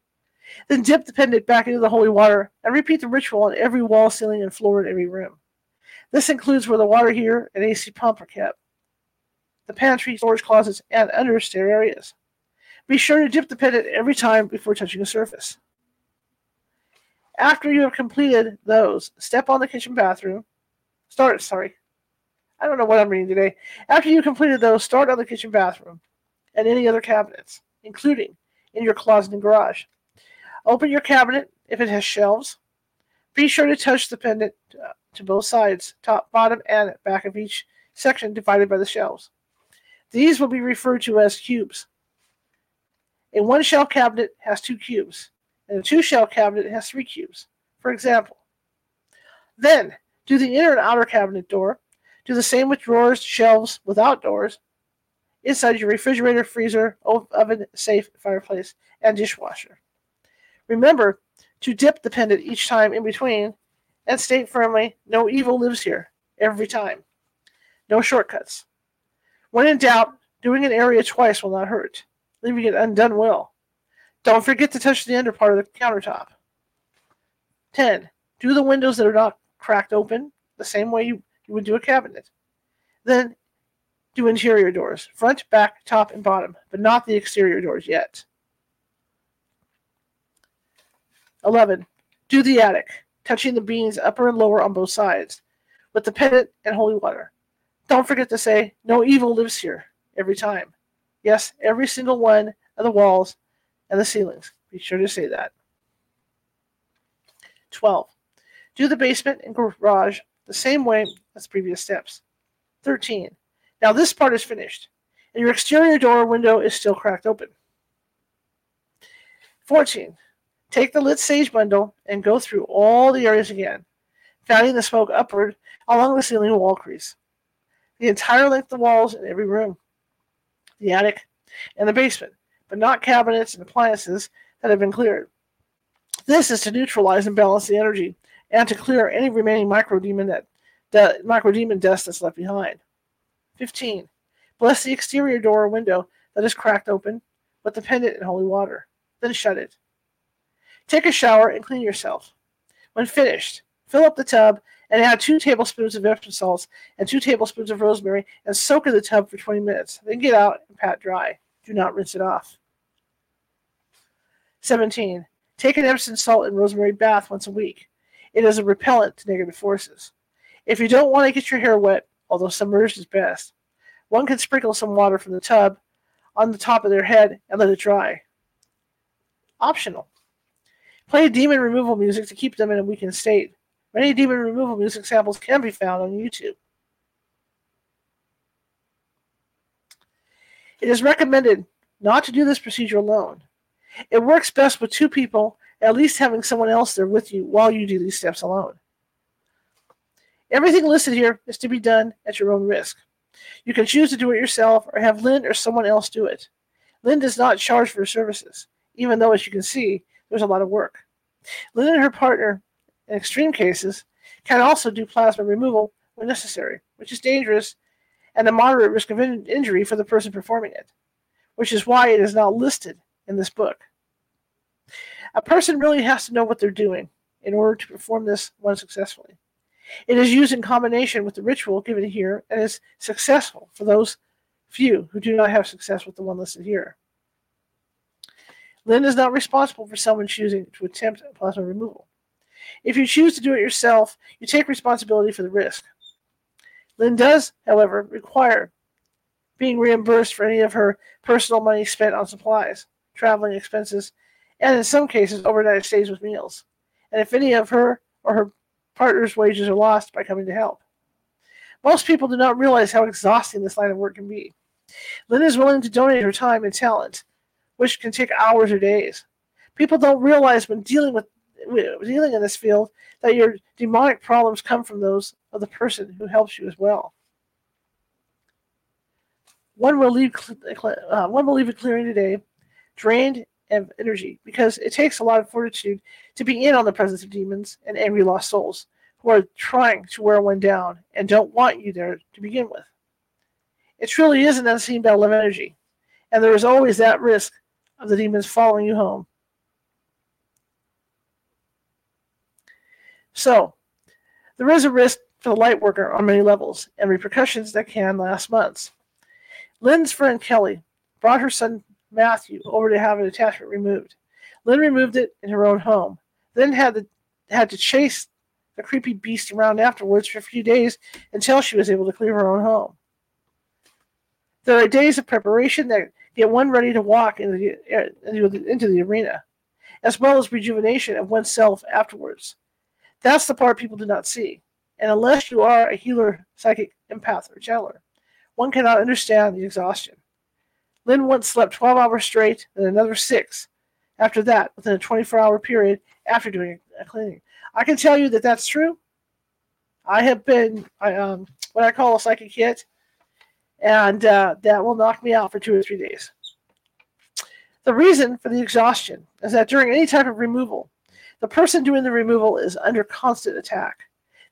Then dip the pendant back into the holy water and repeat the ritual on every wall, ceiling, and floor in every room. This includes where the water heater and AC pump are kept, the pantry, storage closets, and understair areas. Be sure to dip the pendant every time before touching a surface. After you have completed those, step on the kitchen bathroom. Start, sorry. I don't know what I'm reading today. After you completed those, start on the kitchen bathroom and any other cabinets, including in your closet and garage. Open your cabinet if it has shelves. Be sure to touch the pendant uh, to both sides, top, bottom, and back of each section divided by the shelves. These will be referred to as cubes. A one shell cabinet has two cubes, and a two shell cabinet has three cubes. For example, then do the inner and outer cabinet door. Do the same with drawers, shelves without doors, inside your refrigerator, freezer, oven, safe, fireplace, and dishwasher. Remember to dip the pendant each time in between and state firmly, no evil lives here, every time. No shortcuts. When in doubt, doing an area twice will not hurt. Leaving it undone will. Don't forget to touch the under part of the countertop. 10. Do the windows that are not cracked open the same way you, you would do a cabinet. Then do interior doors, front, back, top, and bottom, but not the exterior doors yet. 11. Do the attic, touching the beams upper and lower on both sides, with the pendant and holy water. Don't forget to say, No evil lives here, every time. Yes, every single one of the walls and the ceilings. Be sure to say that. 12. Do the basement and garage the same way as previous steps. 13. Now this part is finished, and your exterior door or window is still cracked open. 14. Take the lit sage bundle and go through all the areas again, fanning the smoke upward along the ceiling wall crease. The entire length of the walls in every room, the attic, and the basement, but not cabinets and appliances that have been cleared. This is to neutralize and balance the energy and to clear any remaining microdemon that the microdemon dust that's left behind. 15. Bless the exterior door or window that is cracked open with the pendant in holy water. Then shut it. Take a shower and clean yourself. When finished, fill up the tub and add two tablespoons of Epsom salts and two tablespoons of rosemary and soak in the tub for 20 minutes. Then get out and pat dry. Do not rinse it off. 17. Take an Epsom salt and rosemary bath once a week. It is a repellent to negative forces. If you don't want to get your hair wet, although submerged is best, one can sprinkle some water from the tub on the top of their head and let it dry. Optional. Play demon removal music to keep them in a weakened state. Many demon removal music samples can be found on YouTube. It is recommended not to do this procedure alone. It works best with two people, at least having someone else there with you while you do these steps alone. Everything listed here is to be done at your own risk. You can choose to do it yourself or have Lynn or someone else do it. Lynn does not charge for services, even though, as you can see, there's a lot of work. Lynn and her partner, in extreme cases, can also do plasma removal when necessary, which is dangerous and a moderate risk of in- injury for the person performing it, which is why it is not listed in this book. A person really has to know what they're doing in order to perform this one successfully. It is used in combination with the ritual given here and is successful for those few who do not have success with the one listed here. Lynn is not responsible for someone choosing to attempt plasma removal. If you choose to do it yourself, you take responsibility for the risk. Lynn does, however, require being reimbursed for any of her personal money spent on supplies, traveling expenses, and in some cases, overnight stays with meals. and if any of her or her partner's wages are lost by coming to help. Most people do not realize how exhausting this line of work can be. Lynn is willing to donate her time and talent, which can take hours or days. People don't realize when dealing with dealing in this field that your demonic problems come from those of the person who helps you as well. One will leave uh, one will leave a clearing today, drained of energy, because it takes a lot of fortitude to be in on the presence of demons and angry lost souls who are trying to wear one down and don't want you there to begin with. It truly is an unseen battle of energy, and there is always that risk of the demons following you home. So, there is a risk for the light worker on many levels and repercussions that can last months. Lynn's friend Kelly brought her son Matthew over to have an attachment removed. Lynn removed it in her own home, then had to, had to chase the creepy beast around afterwards for a few days until she was able to clear her own home. There are days of preparation that get one ready to walk into the, into the arena, as well as rejuvenation of oneself afterwards. That's the part people do not see. And unless you are a healer, psychic, empath, or channeler, one cannot understand the exhaustion. Lynn once slept 12 hours straight and another six after that within a 24 hour period after doing a cleaning. I can tell you that that's true. I have been I, um, what I call a psychic hit, and uh, that will knock me out for two or three days. The reason for the exhaustion is that during any type of removal, the person doing the removal is under constant attack.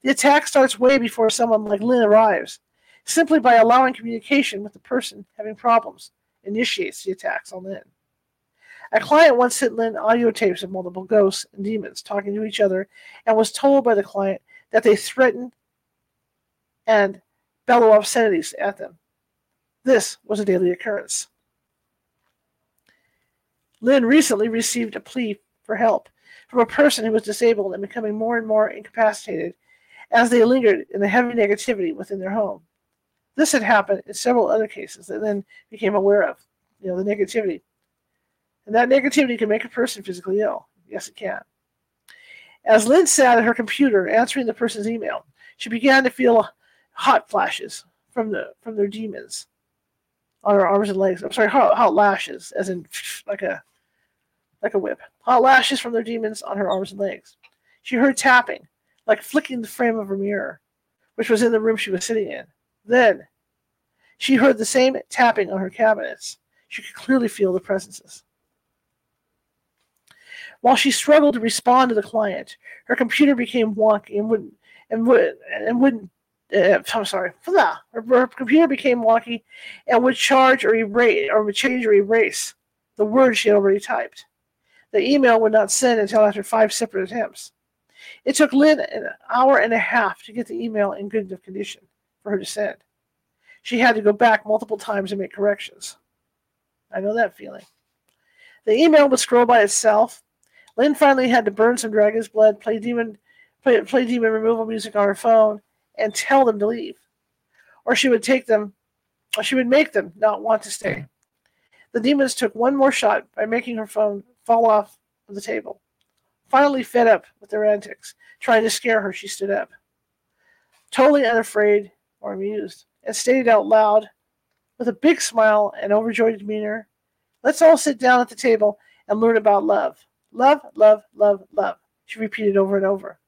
The attack starts way before someone like Lynn arrives. Simply by allowing communication with the person having problems initiates the attacks on Lynn. A client once sent Lynn audio tapes of multiple ghosts and demons talking to each other and was told by the client that they threaten and bellow obscenities at them. This was a daily occurrence. Lynn recently received a plea for help from a person who was disabled and becoming more and more incapacitated as they lingered in the heavy negativity within their home. This had happened in several other cases that then became aware of, you know, the negativity. And that negativity can make a person physically ill. Yes, it can. As Lynn sat at her computer answering the person's email, she began to feel hot flashes from the from their demons on her arms and legs. I'm sorry, hot, hot lashes, as in like a like a whip. Hot lashes from their demons on her arms and legs. She heard tapping, like flicking the frame of her mirror, which was in the room she was sitting in. Then she heard the same tapping on her cabinets. She could clearly feel the presences. While she struggled to respond to the client, her computer became wonky and wouldn't and would and wouldn't. Uh, I'm sorry. blah, Her, her computer became wonky and would charge or erase or would change or erase the words she had already typed. The email would not send until after five separate attempts. It took Lynn an hour and a half to get the email in good enough condition for her to send. She had to go back multiple times and make corrections. I know that feeling. The email would scroll by itself. Lynn finally had to burn some dragon's blood, play demon, play, play demon removal music on her phone, and tell them to leave. Or she would take them, or she would make them not want to stay. The demons took one more shot by making her phone fall off of the table. Finally, fed up with their antics, trying to scare her, she stood up. Totally unafraid or amused, and stated out loud, with a big smile and overjoyed demeanor, Let's all sit down at the table and learn about love. Love, love, love, love. She repeated over and over.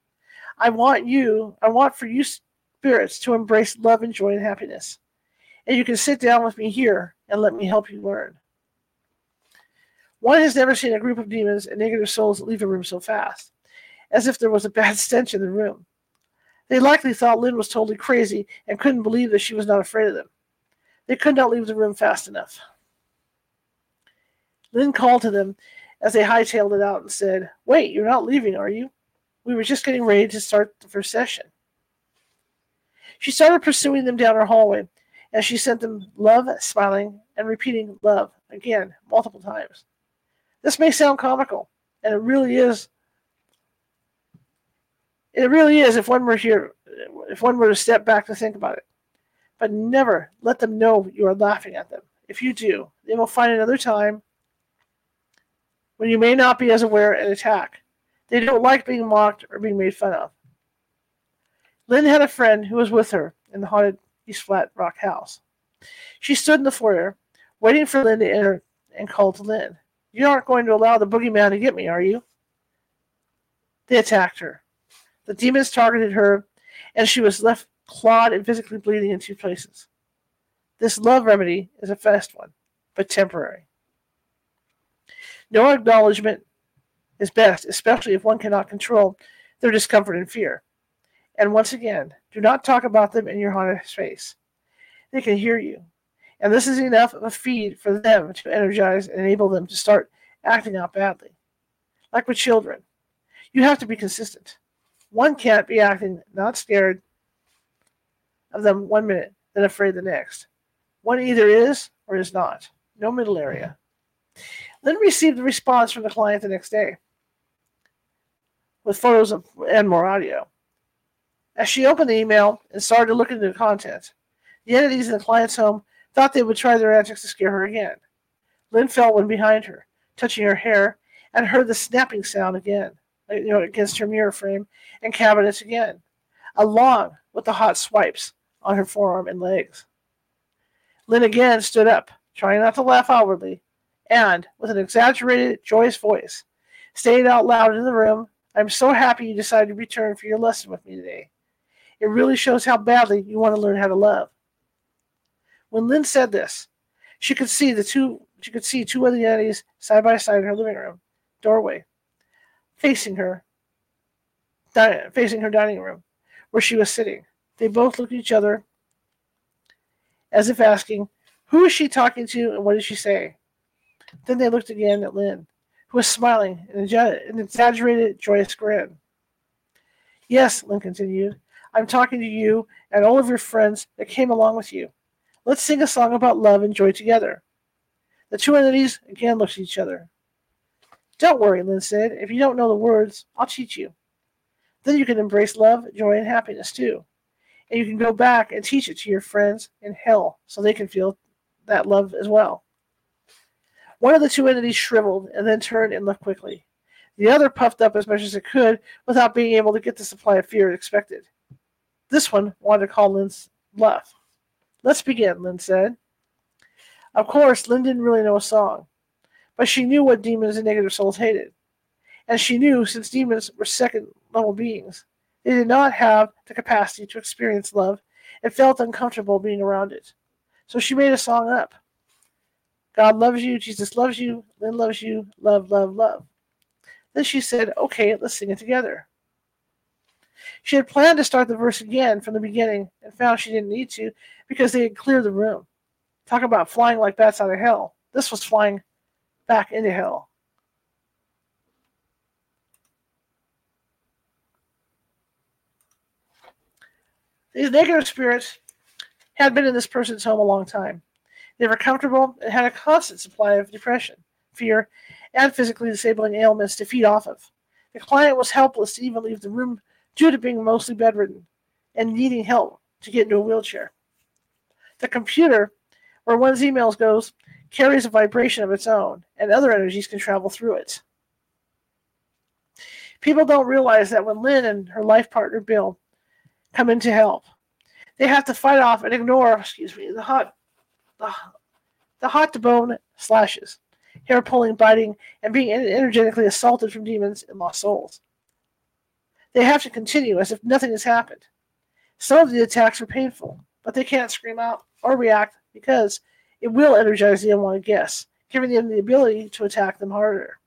I want you, I want for you spirits to embrace love and joy and happiness. And you can sit down with me here and let me help you learn. One has never seen a group of demons and negative souls leave a room so fast, as if there was a bad stench in the room. They likely thought Lynn was totally crazy and couldn't believe that she was not afraid of them. They could not leave the room fast enough. Lynn called to them as they hightailed it out and said, Wait, you're not leaving, are you? We were just getting ready to start the first session. She started pursuing them down her hallway as she sent them love, smiling, and repeating love again multiple times. This may sound comical, and it really is. It really is if one were here, if one were to step back to think about it. But never let them know you are laughing at them. If you do, they will find another time when you may not be as aware and attack. They don't like being mocked or being made fun of. Lynn had a friend who was with her in the haunted East Flat Rock house. She stood in the foyer, waiting for Lynn to enter, and called to Lynn. You aren't going to allow the boogeyman to get me, are you? They attacked her. The demons targeted her, and she was left clawed and physically bleeding in two places. This love remedy is a fast one, but temporary. No acknowledgement is best, especially if one cannot control their discomfort and fear. And once again, do not talk about them in your haunted space. They can hear you. And this is enough of a feed for them to energize and enable them to start acting out badly. Like with children, you have to be consistent. One can't be acting not scared of them one minute, then afraid the next. One either is or is not. No middle area. Lynn received a response from the client the next day with photos of, and more audio. As she opened the email and started to look into the content, the entities in the client's home thought they would try their antics to scare her again. Lynn felt one behind her, touching her hair, and heard the snapping sound again, uh, you know, against her mirror frame and cabinets again, along with the hot swipes on her forearm and legs. Lynn again stood up, trying not to laugh outwardly, and, with an exaggerated, joyous voice, stated out loud in the room, I'm so happy you decided to return for your lesson with me today. It really shows how badly you want to learn how to love. When Lynn said this, she could see the two she could see two other entities side by side in her living room doorway, facing her, facing her dining room, where she was sitting. They both looked at each other as if asking, Who is she talking to and what did she say? Then they looked again at Lynn, who was smiling in an exaggerated, joyous grin. Yes, Lynn continued, I'm talking to you and all of your friends that came along with you. Let's sing a song about love and joy together. The two entities again looked at each other. Don't worry, Lynn said. If you don't know the words, I'll teach you. Then you can embrace love, joy, and happiness too. And you can go back and teach it to your friends in hell so they can feel that love as well. One of the two entities shriveled and then turned and left quickly. The other puffed up as much as it could without being able to get the supply of fear it expected. This one wanted to call Lynn's bluff. Let's begin, Lynn said. Of course, Lynn didn't really know a song, but she knew what demons and negative souls hated. And she knew, since demons were second level beings, they did not have the capacity to experience love and felt uncomfortable being around it. So she made a song up. God loves you, Jesus loves you, Lynn loves you, love, love, love. Then she said, Okay, let's sing it together. She had planned to start the verse again from the beginning and found she didn't need to because they had cleared the room. Talk about flying like bats out of hell. This was flying back into hell. These negative spirits had been in this person's home a long time. They were comfortable and had a constant supply of depression, fear, and physically disabling ailments to feed off of. The client was helpless to even leave the room due to being mostly bedridden and needing help to get into a wheelchair. The computer, where one's emails goes, carries a vibration of its own, and other energies can travel through it. People don't realize that when Lynn and her life partner Bill come in to help, they have to fight off and ignore, excuse me, the hot, the, the hot to bone slashes, hair pulling, biting, and being energetically assaulted from demons and lost souls. They have to continue as if nothing has happened. Some of the attacks are painful, but they can't scream out or react because it will energize the unwanted guests, giving them the ability to attack them harder.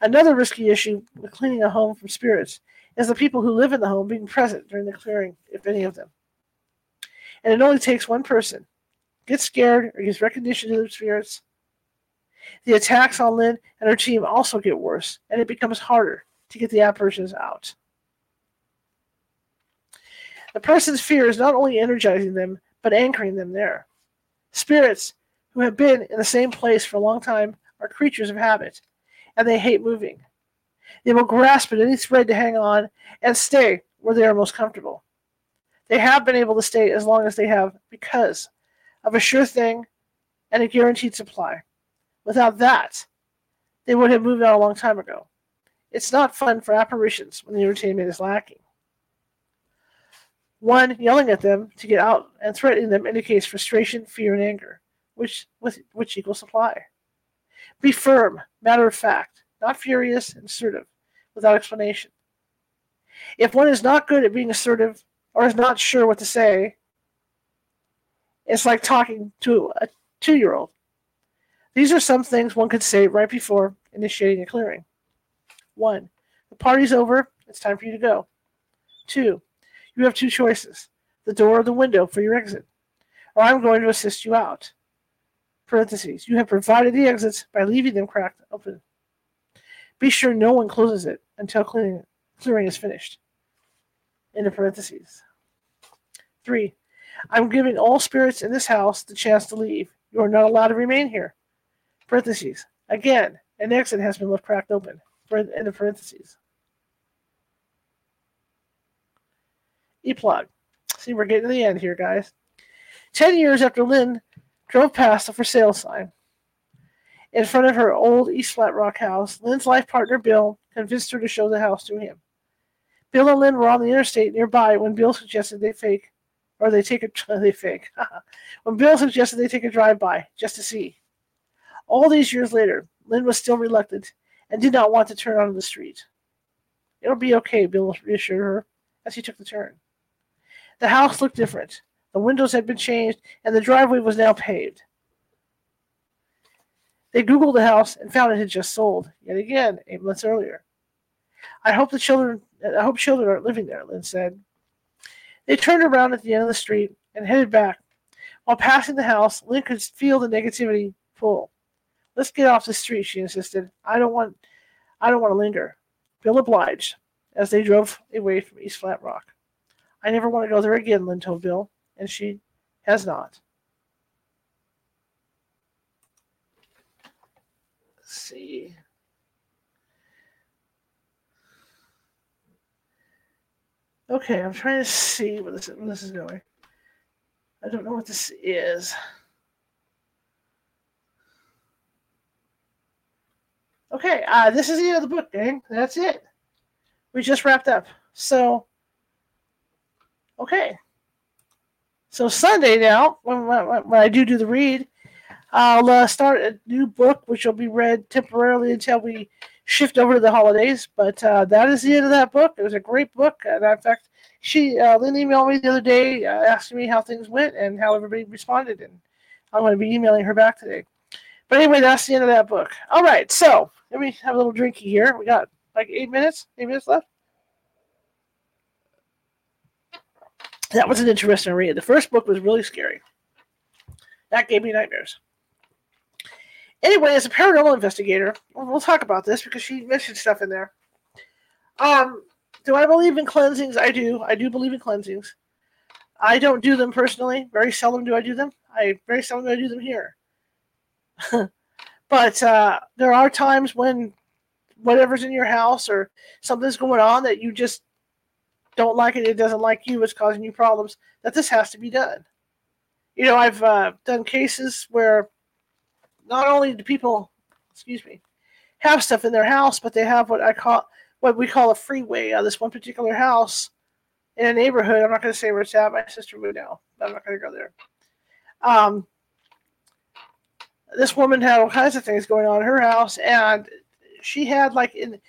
Another risky issue with cleaning a home from spirits is the people who live in the home being present during the clearing, if any of them. And it only takes one person gets scared or gives recognition to the spirits. The attacks on Lynn and her team also get worse, and it becomes harder to get the apparitions out. The person's fear is not only energizing them, but anchoring them there. Spirits who have been in the same place for a long time are creatures of habit, and they hate moving. They will grasp at any thread to hang on and stay where they are most comfortable. They have been able to stay as long as they have because of a sure thing and a guaranteed supply. Without that, they would have moved out a long time ago. It's not fun for apparitions when the entertainment is lacking. One, yelling at them to get out and threatening them indicates frustration, fear, and anger, which, with, which equals supply. Be firm, matter of fact, not furious and assertive, without explanation. If one is not good at being assertive or is not sure what to say, it's like talking to a two year old. These are some things one could say right before initiating a clearing. One, the party's over, it's time for you to go. Two, you have two choices the door or the window for your exit, or I'm going to assist you out. Parentheses, you have provided the exits by leaving them cracked open. Be sure no one closes it until clearing, clearing is finished. Into parentheses. Three, I'm giving all spirits in this house the chance to leave. You are not allowed to remain here. Parentheses. Again, an exit has been left cracked open. In the parentheses. Eplog. See, we're getting to the end here, guys. Ten years after Lynn drove past the for sale sign in front of her old East Flat Rock house, Lynn's life partner Bill convinced her to show the house to him. Bill and Lynn were on the interstate nearby when Bill suggested they fake, or they take a they fake. when Bill suggested they take a drive by just to see. All these years later, Lynn was still reluctant and did not want to turn onto the street. It'll be okay, Bill reassured her as he took the turn. The house looked different. The windows had been changed, and the driveway was now paved. They Googled the house and found it had just sold, yet again, eight months earlier. I hope the children I hope children aren't living there, Lynn said. They turned around at the end of the street and headed back. While passing the house, Lynn could feel the negativity pull. Let's get off the street, she insisted. I don't want I don't want to linger. Bill obliged as they drove away from East Flat Rock. I never want to go there again, Lynn told Bill, and she has not. Let's see. Okay, I'm trying to see where this, where this is going. I don't know what this is. Okay, uh, this is the end of the book, gang. That's it. We just wrapped up. So, okay. So Sunday now, when, when, when I do do the read, I'll uh, start a new book, which will be read temporarily until we shift over to the holidays. But uh, that is the end of that book. It was a great book, and in fact, she uh, Lynn emailed me the other day uh, asking me how things went and how everybody responded, and I'm going to be emailing her back today. But anyway, that's the end of that book. All right, so let me have a little drinky here. We got like eight minutes, eight minutes left. That was an interesting read. The first book was really scary. That gave me nightmares. Anyway, as a paranormal investigator, we'll talk about this because she mentioned stuff in there. Um, do I believe in cleansings? I do. I do believe in cleansings. I don't do them personally. Very seldom do I do them. I very seldom do I do them here. But uh, there are times when whatever's in your house or something's going on that you just don't like it, it doesn't like you, it's causing you problems, that this has to be done. You know, I've uh, done cases where not only do people, excuse me, have stuff in their house, but they have what I call what we call a freeway. Uh, this one particular house in a neighborhood. I'm not going to say where it's at. My sister would know. I'm not going to go there. Um, this woman had all kinds of things going on in her house, and she had like in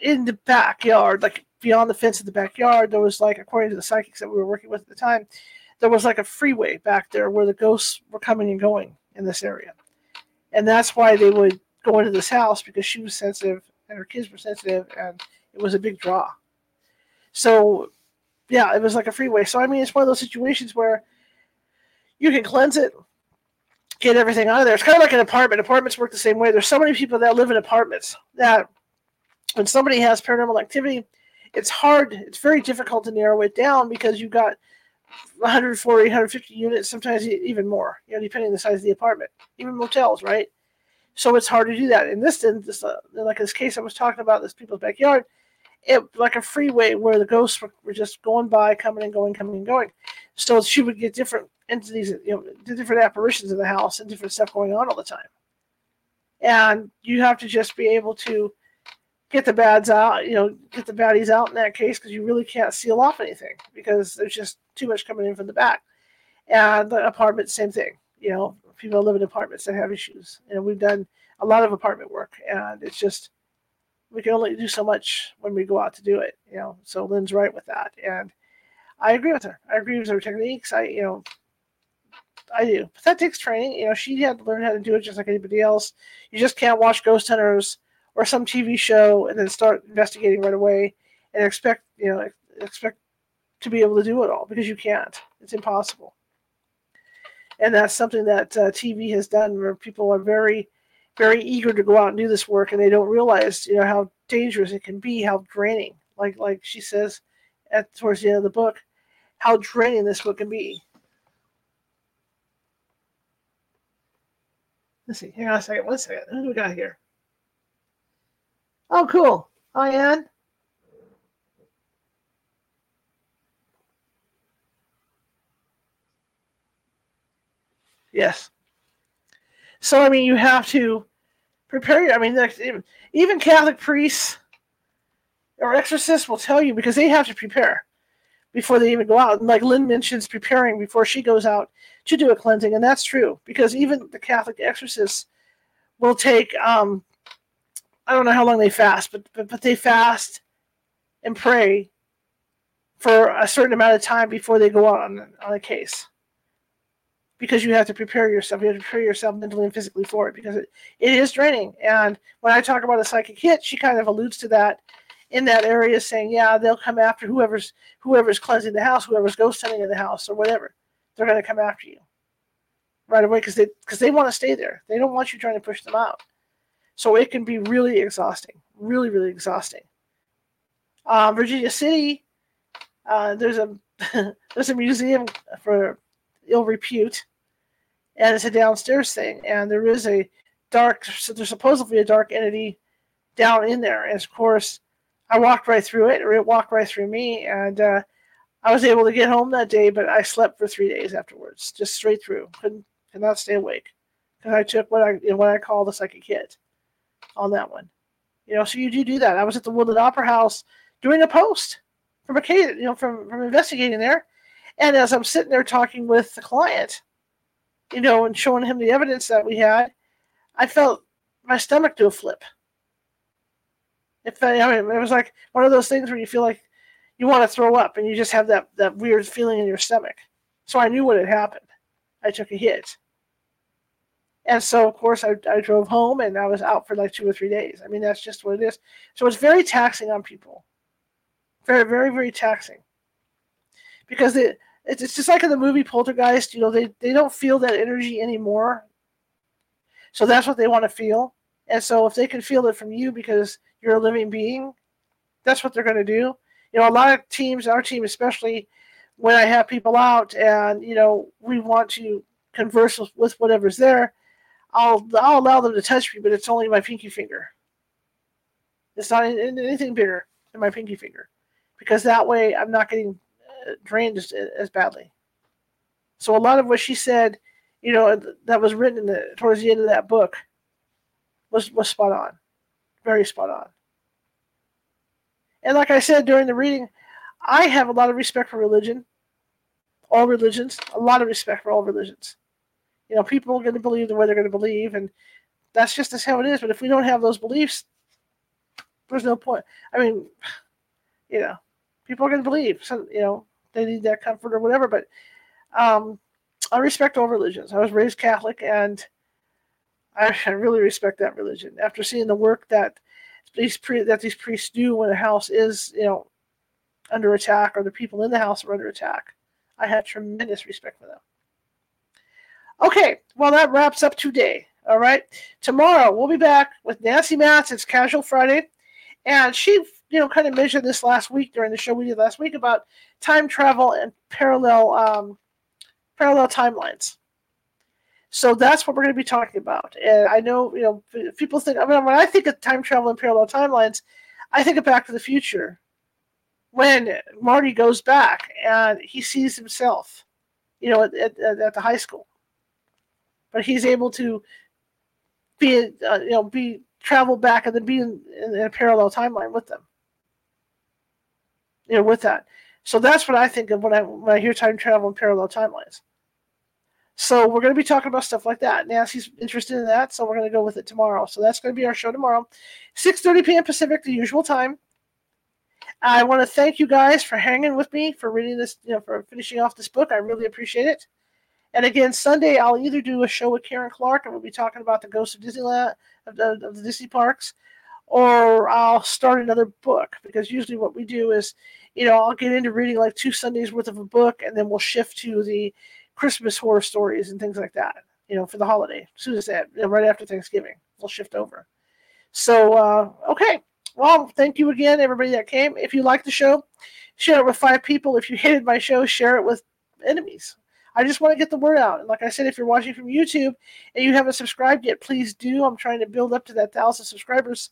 in the backyard, like beyond the fence of the backyard, there was like, according to the psychics that we were working with at the time, there was like a freeway back there where the ghosts were coming and going in this area, and that's why they would go into this house because she was sensitive and her kids were sensitive, and it was a big draw. So, yeah, it was like a freeway. So I mean, it's one of those situations where you can cleanse it get everything out of there. It's kind of like an apartment. Apartments work the same way. There's so many people that live in apartments that when somebody has paranormal activity, it's hard, it's very difficult to narrow it down because you've got 140, 150 units, sometimes even more, you know, depending on the size of the apartment, even motels, right? So it's hard to do that. In this instance, uh, like this case I was talking about, this people's backyard, it like a freeway where the ghosts were, were just going by, coming and going, coming and going. So she would get different entities, you know, the different apparitions in the house and different stuff going on all the time. And you have to just be able to get the bads out, you know, get the baddies out in that case because you really can't seal off anything because there's just too much coming in from the back. And the apartment, same thing. You know, people live in apartments that have issues. And we've done a lot of apartment work, and it's just we can only do so much when we go out to do it. You know, so Lynn's right with that, and I agree with her. I agree with her techniques. I, you know, I do. But that takes training. You know, she had to learn how to do it just like anybody else. You just can't watch Ghost Hunters or some TV show and then start investigating right away and expect, you know, expect to be able to do it all because you can't. It's impossible. And that's something that uh, TV has done where people are very, very eager to go out and do this work and they don't realize, you know, how dangerous it can be, how draining. Like like she says at towards the end of the book, how draining this book can be. Let's see. Hang on a second. One second. Who do we got here? Oh, cool. Hi, Ann. Yes. So, I mean, you have to prepare. I mean, even Catholic priests or exorcists will tell you because they have to prepare before they even go out. And like Lynn mentions, preparing before she goes out to do a cleansing, and that's true because even the Catholic exorcists will take. Um, I don't know how long they fast, but, but but they fast and pray for a certain amount of time before they go out on on a case. Because you have to prepare yourself, you have to prepare yourself mentally and physically for it because it, it is draining. And when I talk about a psychic hit, she kind of alludes to that in that area saying, yeah, they'll come after whoever's whoever's cleansing the house, whoever's ghost hunting in the house or whatever. They're going to come after you right away because they because they want to stay there. They don't want you trying to push them out. So it can be really exhausting, really really exhausting. Uh, Virginia City, uh, there's a there's a museum for ill repute, and it's a downstairs thing, and there is a dark. So there's supposedly a dark entity down in there, and of course I walked right through it, or it walked right through me, and uh, I was able to get home that day. But I slept for three days afterwards, just straight through. Couldn't could not stay awake because I took what I what I call the psychic hit on that one. You know, so you do do that. I was at the Woodland Opera House doing a post from a case, you know, from from investigating there, and as I'm sitting there talking with the client, you know, and showing him the evidence that we had, I felt my stomach do a flip. If I, I mean, it was like one of those things where you feel like you want to throw up and you just have that, that weird feeling in your stomach. So I knew what had happened. I took a hit. And so, of course, I, I drove home and I was out for like two or three days. I mean, that's just what it is. So it's very taxing on people. Very, very, very taxing. Because it, it's, it's just like in the movie Poltergeist, you know, they, they don't feel that energy anymore. So that's what they want to feel. And so if they can feel it from you because you're a living being, that's what they're going to do. You know, a lot of teams, our team especially, when I have people out and you know we want to converse with whatever's there, I'll I'll allow them to touch me, but it's only my pinky finger. It's not anything bigger than my pinky finger, because that way I'm not getting uh, drained as, as badly. So a lot of what she said, you know, that was written the, towards the end of that book, was was spot on, very spot on. And like I said during the reading, I have a lot of respect for religion, all religions, a lot of respect for all religions. You know, people are going to believe the way they're going to believe, and that's just as how it is. But if we don't have those beliefs, there's no point. I mean, you know, people are going to believe. So, you know, they need that comfort or whatever. But um, I respect all religions. I was raised Catholic, and I, really respect that religion. After seeing the work that these pre- that these priests do when a house is you know under attack or the people in the house are under attack. I have tremendous respect for them. Okay, well that wraps up today. All right, tomorrow we'll be back with Nancy Matz. It's Casual Friday, and she you know kind of mentioned this last week during the show we did last week about time travel and parallel um, parallel timelines. So that's what we're going to be talking about. And I know, you know, people think, I mean, when I think of time travel and parallel timelines, I think of Back to the Future. When Marty goes back and he sees himself, you know, at, at, at the high school. But he's able to be, uh, you know, be travel back and then be in, in a parallel timeline with them. You know, with that. So that's what I think of when I when I hear time travel and parallel timelines. So we're going to be talking about stuff like that. Nancy's interested in that, so we're going to go with it tomorrow. So that's going to be our show tomorrow, 6:30 p.m. Pacific, the usual time. I want to thank you guys for hanging with me for reading this, you know, for finishing off this book. I really appreciate it. And again, Sunday I'll either do a show with Karen Clark, and we'll be talking about the Ghost of Disneyland of the, of the Disney parks, or I'll start another book because usually what we do is, you know, I'll get into reading like two Sundays worth of a book, and then we'll shift to the Christmas horror stories and things like that. You know, for the holiday, as soon as that, right after Thanksgiving, we'll shift over. So, uh, okay. Well, thank you again, everybody that came. If you like the show, share it with five people. If you hated my show, share it with enemies. I just want to get the word out. And like I said, if you're watching from YouTube and you haven't subscribed yet, please do. I'm trying to build up to that thousand subscribers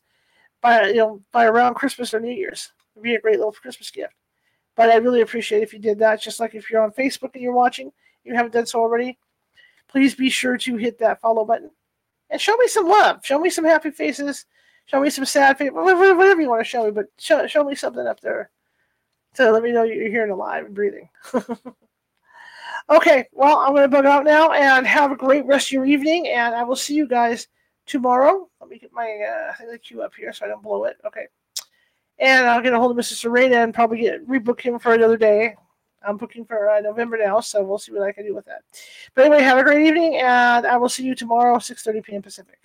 by you know by around Christmas or New Year's. It'd be a great little Christmas gift. But I really appreciate if you did that. Just like if you're on Facebook and you're watching, you haven't done so already, please be sure to hit that follow button and show me some love. Show me some happy faces. Show me some sad faces. Whatever you want to show me, but show, show me something up there to let me know you're here and alive and breathing. okay, well, I'm going to bug out now and have a great rest of your evening, and I will see you guys tomorrow. Let me get my uh, cue up here so I don't blow it. Okay. And I'll get a hold of Mr. Serena and probably get rebook him for another day. I'm booking for uh, November now, so we'll see what I can do with that. But anyway, have a great evening, and I will see you tomorrow, 6:30 p.m. Pacific.